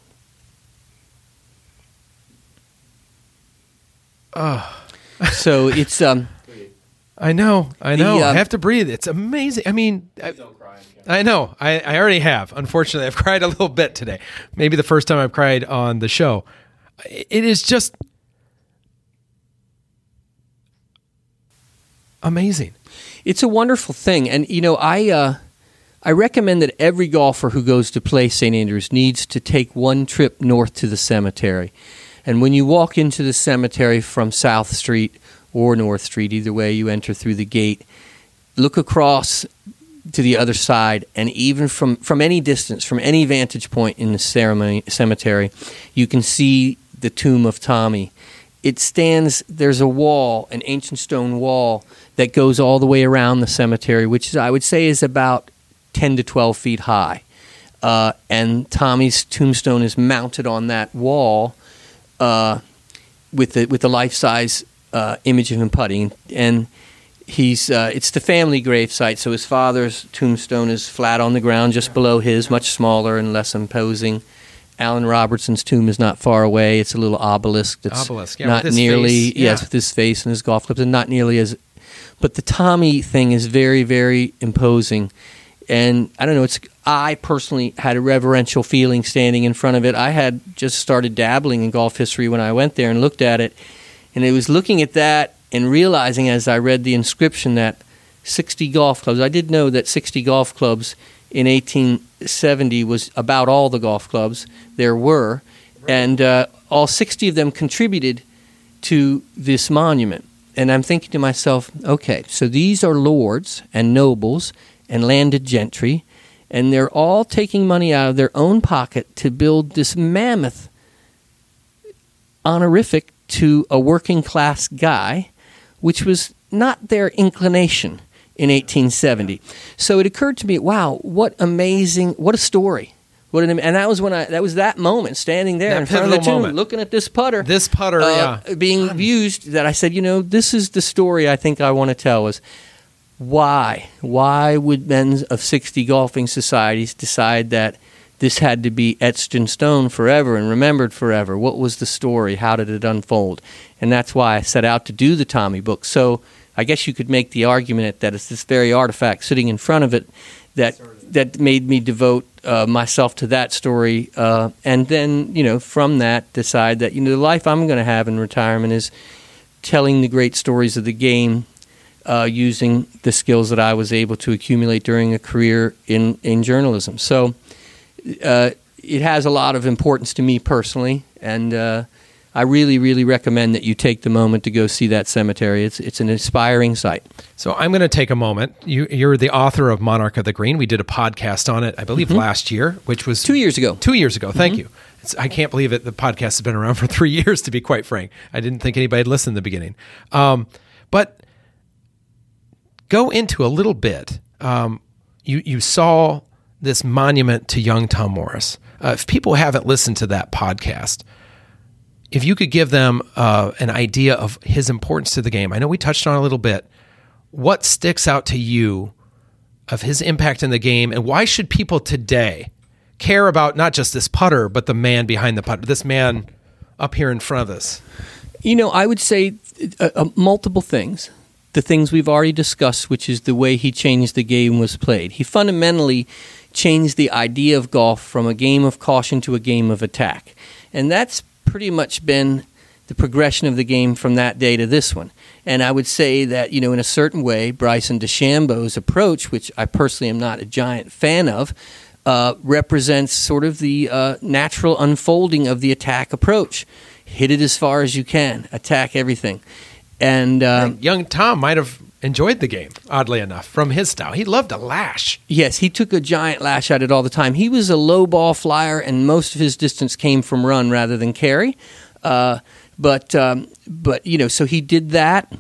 So it's um, I know, I The, know. I um, have to breathe. It's amazing. I mean, I, I know. I, I already have. Unfortunately, I've cried a little bit today. Maybe the first time I've cried on the show. It is just amazing. it's a wonderful thing, and you know, I uh, I recommend that every golfer who goes to play St Andrews needs to take one trip north to the cemetery. And when you walk into the cemetery from South Street or North Street, either way you enter through the gate, look across to the other side, and even from, from any distance, from any vantage point in the ceremony, cemetery, you can see the tomb of Tommy. It stands, there's a wall, an ancient stone wall that goes all the way around the cemetery, which is, I would say is about 10 to 12 feet high. Uh, and Tommy's tombstone is mounted on that wall uh, with the with the life size uh, image of him putting, and he's uh, it's the family grave site. So his father's tombstone is flat on the ground just below his, much smaller and less imposing. Allan Robertson's tomb is not far away. It's a little obelisk that's Obelisk, yeah, not nearly face, yes with his face and his golf clubs, and not nearly as. But the Tommy thing is very very imposing, and I don't know. It's I personally had a reverential feeling standing in front of it. I had just started dabbling in golf history when I went there and looked at it, and it was looking at that and realizing as I read the inscription that 60 golf clubs. I did know that 60 golf clubs in 1870 was about all the golf clubs there were, and uh, all 60 of them contributed to this monument. And I'm thinking to myself, okay, so these are lords and nobles and landed gentry, and they're all taking money out of their own pocket to build this mammoth honorific to a working class guy, which was not their inclination in 1870. So it occurred to me, wow, what amazing, what a story. What an, and that was when I that was that moment standing there That in front of the tomb moment. looking at this putter This putter, uh, yeah. being used that I said, you know, this is the story I think I want to tell is why? Why would men of 60 golfing societies decide that this had to be etched in stone forever and remembered forever? What was the story? How did it unfold? And that's why I set out to do the Tommy book. So I guess you could make the argument that it's this very artifact sitting in front of it that that made me devote uh, myself to that story, uh, and then you know from that decide that you know the life I'm going to have in retirement is telling the great stories of the game uh, using the skills that I was able to accumulate during a career in in journalism. So uh, it has a lot of importance to me personally, and uh, I really, really recommend that you take the moment to go see that cemetery. It's it's an inspiring sight. So I'm going to take a moment. You, you're the author of Monarch of the Green. We did a podcast on it, I believe, last year, which was Mm-hmm. Two years ago. Two years ago. Thank you. It's, I can't believe it. The podcast has been around for three years. To be quite frank, I didn't think anybody would listen in the beginning. Um, but go into a little bit. Um, you you saw this monument to young Tom Morris. Uh, if people haven't listened to that podcast, if you could give them uh, an idea of his importance to the game, I know we touched on a little bit. What sticks out to you of his impact in the game, and why should people today care about not just this putter, but the man behind the putter, this man up here in front of us? You know, I would say uh, uh, multiple things. The things we've already discussed, which is the way he changed the game was played. He fundamentally changed the idea of golf from a game of caution to a game of attack. And that's pretty much been the progression of the game from that day to this one. And I would say that, you know, in a certain way, Bryson DeChambeau's approach, which I personally am not a giant fan of, uh, represents sort of the uh, natural unfolding of the attack approach. Hit it as far as you can, attack everything. And uh, young Tom might have enjoyed the game, oddly enough, from his style. He loved a lash. Yes, he took a giant lash at it all the time. He was a low ball flyer, and most of his distance came from run rather than carry. Uh, but um, but you know, so he did that.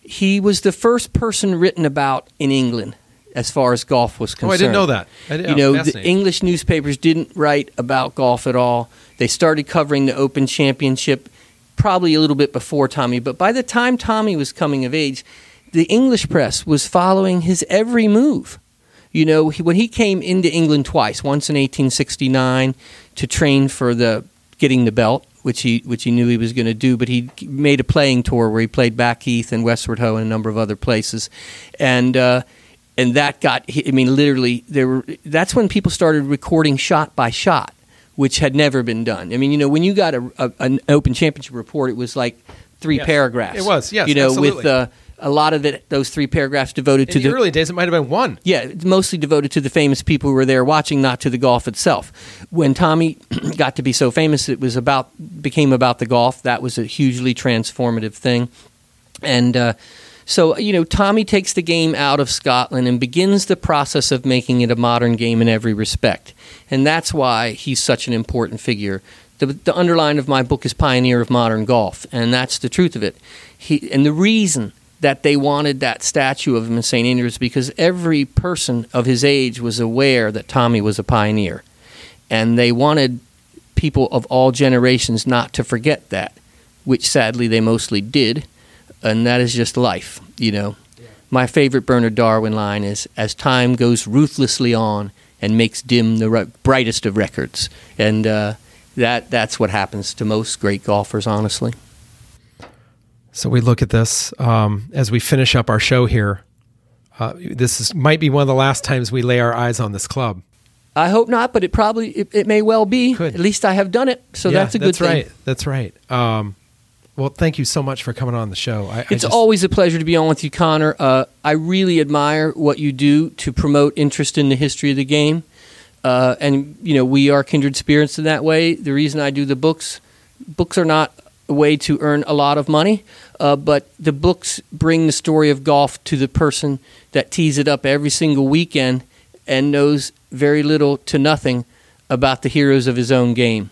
He was the first person written about in England as far as golf was concerned. Oh, I didn't know that. Didn't, you know, the English newspapers didn't write about golf at all. They started covering the Open Championship probably a little bit before Tommy, but by the time Tommy was coming of age, the English press was following his every move. You know, he, when he came into England twice, once in 1869 to train for the getting the belt, which he which he knew he was going to do, but he made a playing tour where he played Blackheath and Westward Ho and a number of other places, and uh, and that got I mean literally there were that's when people started recording shot by shot, which had never been done. I mean, you know, when you got a, a an Open Championship report, it was like three yes. paragraphs. It was, yes, you know, absolutely. with uh, a lot of it, those three paragraphs devoted In to the, the early days, it might have been one. yeah, mostly devoted to the famous people who were there watching, not to the golf itself. When Tommy got to be so famous, it was about became about the golf. That was a hugely transformative thing, and uh, so you know, Tommy takes the game out of Scotland and begins the process of making it a modern game in every respect, and that's why he's such an important figure. The, the underline of my book is pioneer of modern golf, and that's the truth of it. He, and the reason that they wanted that statue of him in St. Andrews because every person of his age was aware that Tommy was a pioneer. And they wanted people of all generations not to forget that, which sadly they mostly did. And that is just life, you know. Yeah. My favorite Bernard Darwin line is As time goes ruthlessly on and makes dim the re- brightest of records. And uh, that, that's what happens to most great golfers, honestly. So we look at this um, as we finish up our show here. Uh, this is, might be one of the last times we lay our eyes on this club. I hope not, but it probably it, it may well be. Could. At least I have done it, so yeah, that's a good that's thing. right. That's right. Um, well, thank you so much for coming on the show. I, it's I just, always a pleasure to be on with you, Connor. Uh, I really admire what you do to promote interest in the history of the game, uh, and you know we are kindred spirits in that way. The reason I do the books, books are not way to earn a lot of money, uh, but the books bring the story of golf to the person that tees it up every single weekend and knows very little to nothing about the heroes of his own game.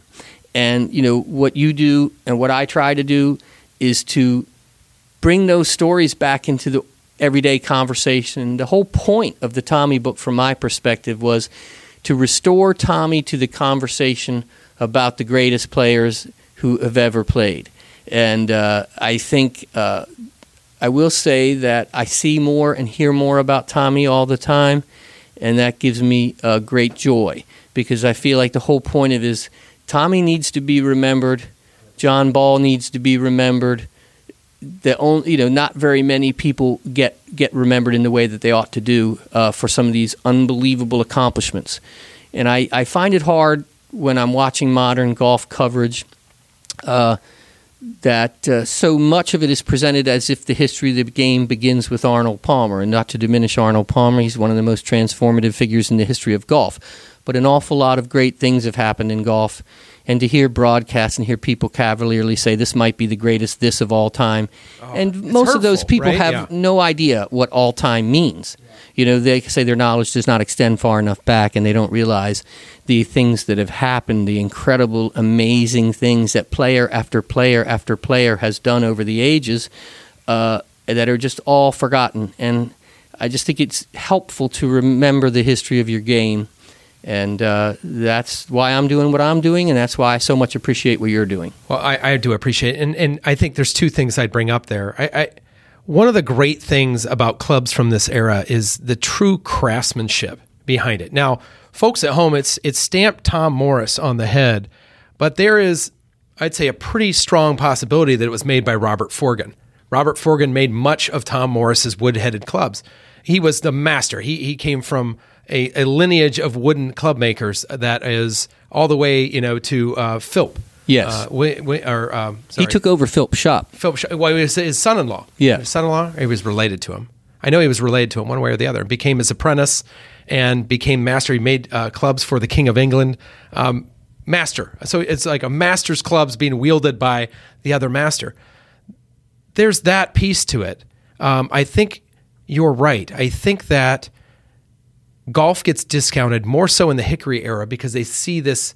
And you know what you do and what I try to do is to bring those stories back into the everyday conversation. The whole point of the Tommy book, from my perspective, was to restore Tommy to the conversation about the greatest players who have ever played. And uh, I think uh, I will say that I see more and hear more about Tommy all the time, and that gives me uh, great joy because I feel like the whole point of is Tommy needs to be remembered, John Ball needs to be remembered. The only, you know, not very many people get get remembered in the way that they ought to do uh, for some of these unbelievable accomplishments, and I, I find it hard when I'm watching modern golf coverage uh, that uh, so much of it is presented as if the history of the game begins with Arnold Palmer, and not to diminish Arnold Palmer, he's one of the most transformative figures in the history of golf. But an awful lot of great things have happened in golf, and to hear broadcasts and hear people cavalierly say this might be the greatest this of all time, Oh, and most of those people right? have Yeah. no idea what all time means. You know, they say their knowledge does not extend far enough back, and they don't realize the things that have happened, the incredible, amazing things that player after player after player has done over the ages uh, that are just all forgotten. And I just think it's helpful to remember the history of your game And uh, that's why I'm doing what I'm doing, and that's why I so much appreciate what you're doing. Well, I, I do appreciate it. And, and I think there's two things I'd bring up there. I, I, one of the great things about clubs from this era is the true craftsmanship behind it. Now, folks at home, it's, it's stamped Tom Morris on the head, but there is, I'd say, a pretty strong possibility that it was made by Robert Forgan. Robert Forgan made much of Tom Morris's wood headed clubs. He was the master. He, he came from a, a lineage of wooden club makers that is all the way, you know, to uh, Philp. Yes. Uh, we, we, or, um, He took over Philp's shop. Philip. Sh- Well, he was his son-in-law. Yeah. his son-in-law. He was related to him. I know he was related to him one way or the other. Became his apprentice and became master. He made uh, clubs for the King of England. Um, master. So it's like a master's clubs being wielded by the other master. There's that piece to it. Um, I think you're right. I think that golf gets discounted more so in the Hickory era because they see this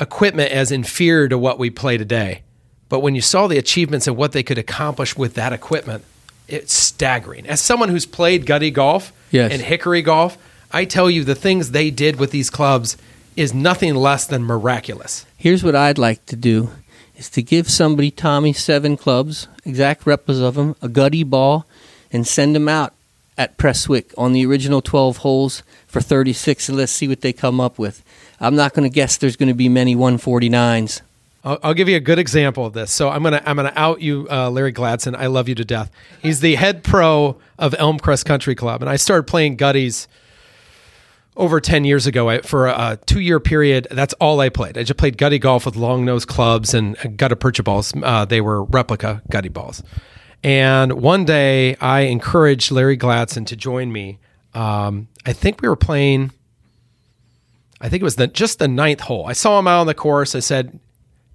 equipment as inferior to what we play today. But when you saw the achievements and what they could accomplish with that equipment, it's staggering. As someone who's played gutty golf Yes. and hickory golf, I tell you the things they did with these clubs is nothing less than miraculous. Here's what I'd like to do is to give somebody Tommy seven clubs, exact replicas of them, a gutty ball, and send them out at Prestwick on the original 12 holes for 36 and let's see what they come up with. I'm not going to guess there's going to be many 149s. I'll, I'll give you a good example of this. So I'm gonna I'm gonna out you, uh, Larry Gladson. I love you to death. He's the head pro of Elmcrest Country Club, and I started playing gutties over 10 years ago for a two year period. That's all I played. I just played gutty golf with long nose clubs and gutta percha balls. Uh, they were replica gutty balls. And one day I encouraged Larry Gladson to join me. Um, I think we were playing, I think it was the, just the ninth hole. I saw him out on the course. I said,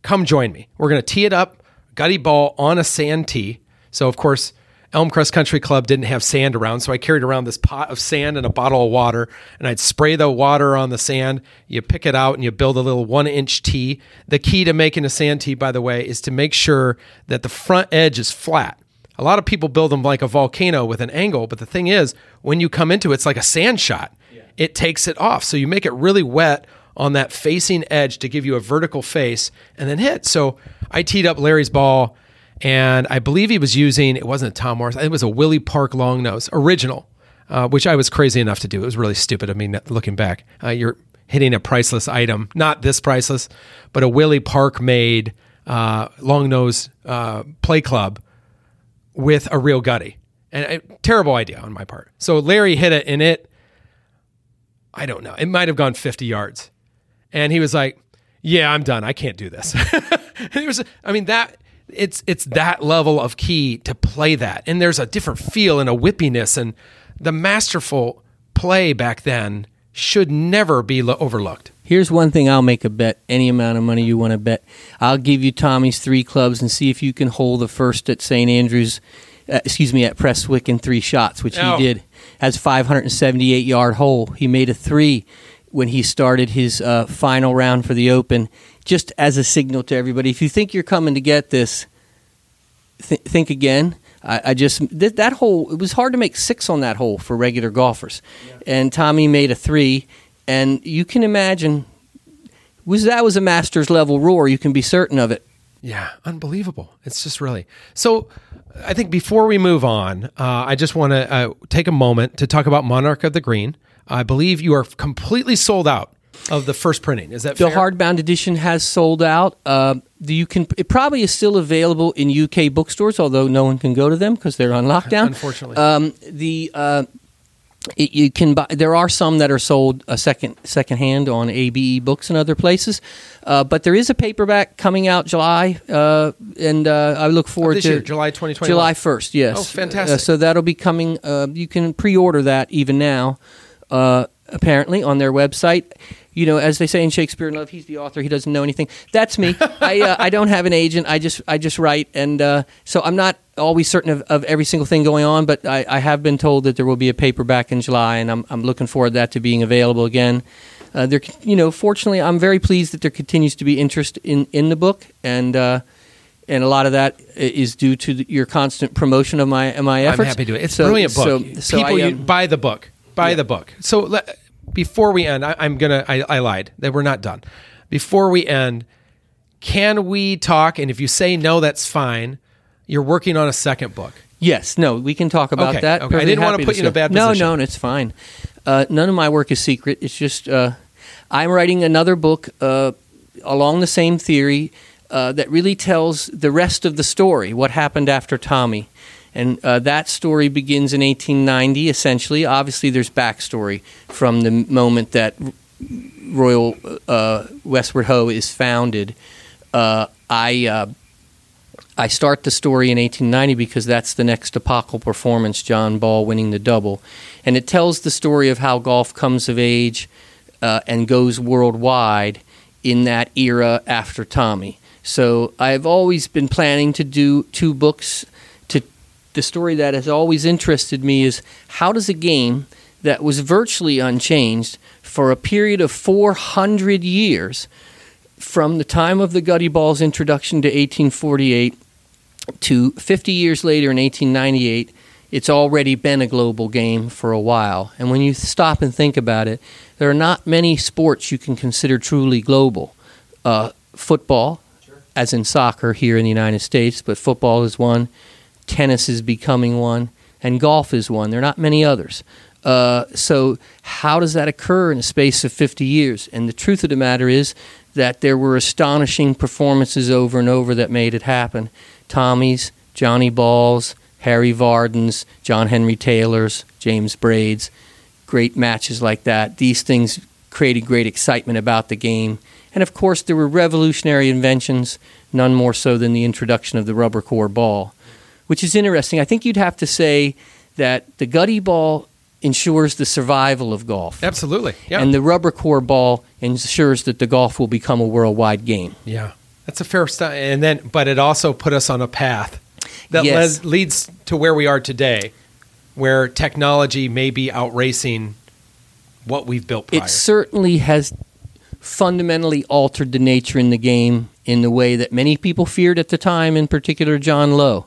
come join me. We're going to tee it up, gutty ball on a sand tee. So, of course, Elmcrest Country Club didn't have sand around, so I carried around this pot of sand and a bottle of water, and I'd spray the water on the sand. You pick it out and you build a little one inch tee. The key to making a sand tee, by the way, is to make sure that the front edge is flat. A lot of people build them like a volcano with an angle, but the thing is, when you come into it, it's like a sand shot. It takes it off. So you make it really wet on that facing edge to give you a vertical face and then hit. So I teed up Larry's ball and I believe he was using, it wasn't a Tom Morris, it was a Willie Park long nose, original, uh, which I was crazy enough to do. It was really stupid. I mean, looking back, uh, you're hitting a priceless item, not this priceless, but a Willie Park made uh, long nose uh, play club with a real gutty. And a terrible idea on my part. So Larry hit it and it, I don't know, it might have gone 50 yards. And he was like, yeah, I'm done. I can't do this. it was, I mean, that it's, it's that level of key to play that. And there's a different feel and a whippiness and the masterful play back then should never be lo- overlooked. Here's one thing I'll make a bet any amount of money you want to bet. I'll give you Tommy's three clubs and see if you can hold the first at St. Andrews, uh, excuse me, at Prestwick in three shots, which Oh. he did. Has 578 yard hole. He made a three when he started his uh, final round for the Open, just as a signal to everybody. If you think you're coming to get this, th- think again. I, I just th- that hole. It was hard to make six on that hole for regular golfers, and Tommy made a three. And you can imagine, was that was a Masters level roar. You can be certain of it. Yeah, unbelievable. It's just really so. I think before we move on, uh, I just want to uh, take a moment to talk about Monarch of the Green. I believe you are completely sold out of the first printing. Is that The fair? hardbound edition has sold out. Uh, the, you can it probably is still available in UK bookstores, although no one can go to them because they're on lockdown. Unfortunately. um, the uh, it, you can buy. There are some that are sold a second second hand on ABE Books and other places, uh, but there is a paperback coming out July, uh, and uh, I look forward this to year, July 2021. July first. Yes. Oh, fantastic. Uh, so that'll be coming. Uh, you can pre-order that even now. Uh, apparently on their website. You know, as they say in Shakespeare in Love, he's the author. He doesn't know anything. That's me. I uh, I don't have an agent. I just I just write, and uh, so I'm not always certain of, of every single thing going on. But I, I have been told that there will be a paperback in July, and I'm I'm looking forward to that to being available again. Uh, there, you know, fortunately, I'm very pleased that there continues to be interest in in the book, and. Uh, and a lot of that is due to the, your constant promotion of my of my efforts. I'm happy to. it. It's So- a brilliant book. So, so People, I, you, um, buy the book. Buy yeah. the book. So let, before we end, I, I'm gonna. I, I lied. That we're not done. Before we end, can we talk? And if you say no, that's fine. You're working on a second book. Yes, no, we can talk about Okay, that. okay. I Perfectly didn't wanna happy put you in a bad no, position. No, no, it's fine. Uh, none of my work is secret. It's just uh, I'm writing another book uh, along the same theory uh, that really tells the rest of the story, what happened after Tommy. And uh, that story begins in 1890, essentially. Obviously, there's backstory from the moment that Royal uh, Westward Ho is founded. Uh, I uh, I start the story in 1890 because that's the next epochal performance, John Ball winning the double. And it tells the story of how golf comes of age uh, and goes worldwide in that era after Tommy. So I've always been planning to do two books. To the story that has always interested me is how does a game that was virtually unchanged for a period of 400 years from the time of the Gutty Ball's introduction to 1848 to 50 years later in 1898, it's already been a global game for a while. And when you stop and think about it, there are not many sports you can consider truly global. Uh, football, as in soccer here in the United States, but football is one, tennis is becoming one, and golf is one. There are not many others. Uh, so, how does that occur in a space of 50 years? And the truth of the matter is that there were astonishing performances over and over that made it happen. Tommy's, Johnny Ball's, Harry Vardon's, John Henry Taylor's, James Braid's, great matches like that. These things created great excitement about the game. And of course, there were revolutionary inventions, none more so than the introduction of the rubber core ball, which is interesting. I think you'd have to say that the gutty ball ensures the survival of golf. Absolutely. Yeah. And the rubber core ball ensures that the golf will become a worldwide game. yeah. That's a fair start. And then, but it also put us on a path that Yes. les- leads to where we are today, where technology may be outracing what we've built prior. It certainly has fundamentally altered the nature in the game in the way that many people feared at the time, in particular John Low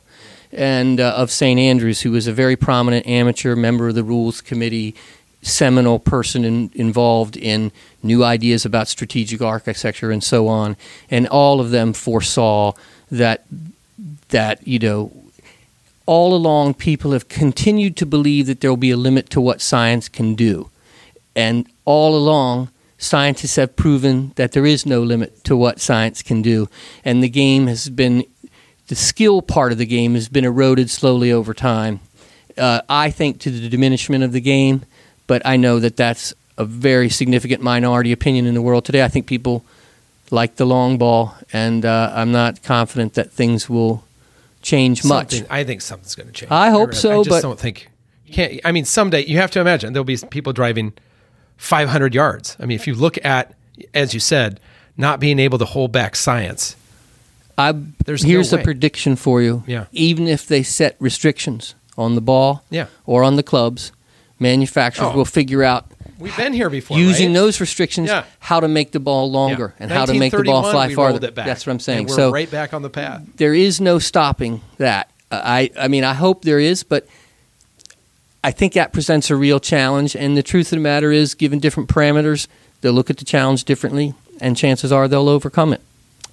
and uh, of St. Andrews, who was a very prominent amateur member of the rules committee, seminal person in, involved in new ideas about strategic architecture and so on, and all of them foresaw that that you know all along people have continued to believe that there will be a limit to what science can do. And all along, scientists have proven that there is no limit to what science can do. And the game has been, the skill part of the game has been eroded slowly over time. Uh, I think to the diminishment of the game, but I know that that's a very significant minority opinion in the world today. I think people like the long ball, and uh, I'm not confident that things will change much. Something- I think something's going to change. I hope really- so, I just but- don't think you can't. I mean, someday you have to imagine there'll be people driving 500 yards. I mean, if you look at, as you said, not being able to hold back science. I, There's no here's a prediction for you. Yeah. Even if they set restrictions on the ball Yeah. or on the clubs, manufacturers Oh. will figure out We've been here before. using right? those restrictions Yeah. how to make the ball longer Yeah. and how to make the ball fly farther. it back, That's what I'm saying. So right back on the path. there is no stopping that. Uh, I I mean I hope there is, but I think that presents a real challenge. And the truth of the matter is, given different parameters, they'll look at the challenge differently, and chances are they'll overcome it.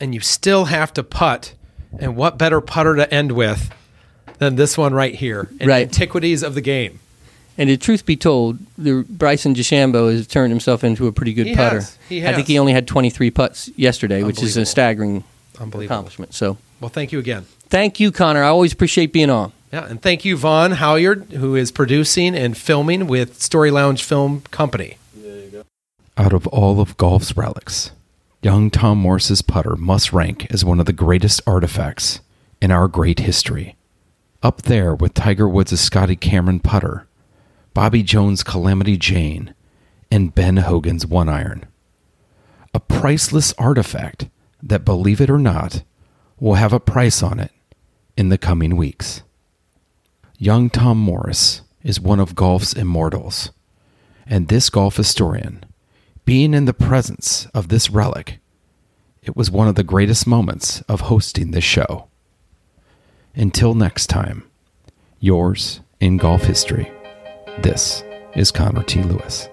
And you still have to putt. And what better putter to end with than this one right here? In Right. Antiquities of the game. And the truth be told, the Bryson DeChambeau has turned himself into a pretty good He putter. has. He I think he only had 23 putts yesterday, which is a staggering Unbelievable. accomplishment. So, Well, thank you again. thank you, Connor. I always appreciate being on. Yeah, and thank you, Vaughn Halyard, who is producing and filming with Story Lounge Film Company. Out of all of golf's relics, young Tom Morris's putter must rank as one of the greatest artifacts in our great history. Up there with Tiger Woods' Scotty Cameron putter, Bobby Jones' Calamity Jane, and Ben Hogan's one iron. A priceless artifact that, believe it or not, will have a price on it in the coming weeks. Young Tom Morris is one of golf's immortals, and this golf historian, being in the presence of this relic, it was one of the greatest moments of hosting this show. Until next time, yours in golf history, this is Connor T. Lewis.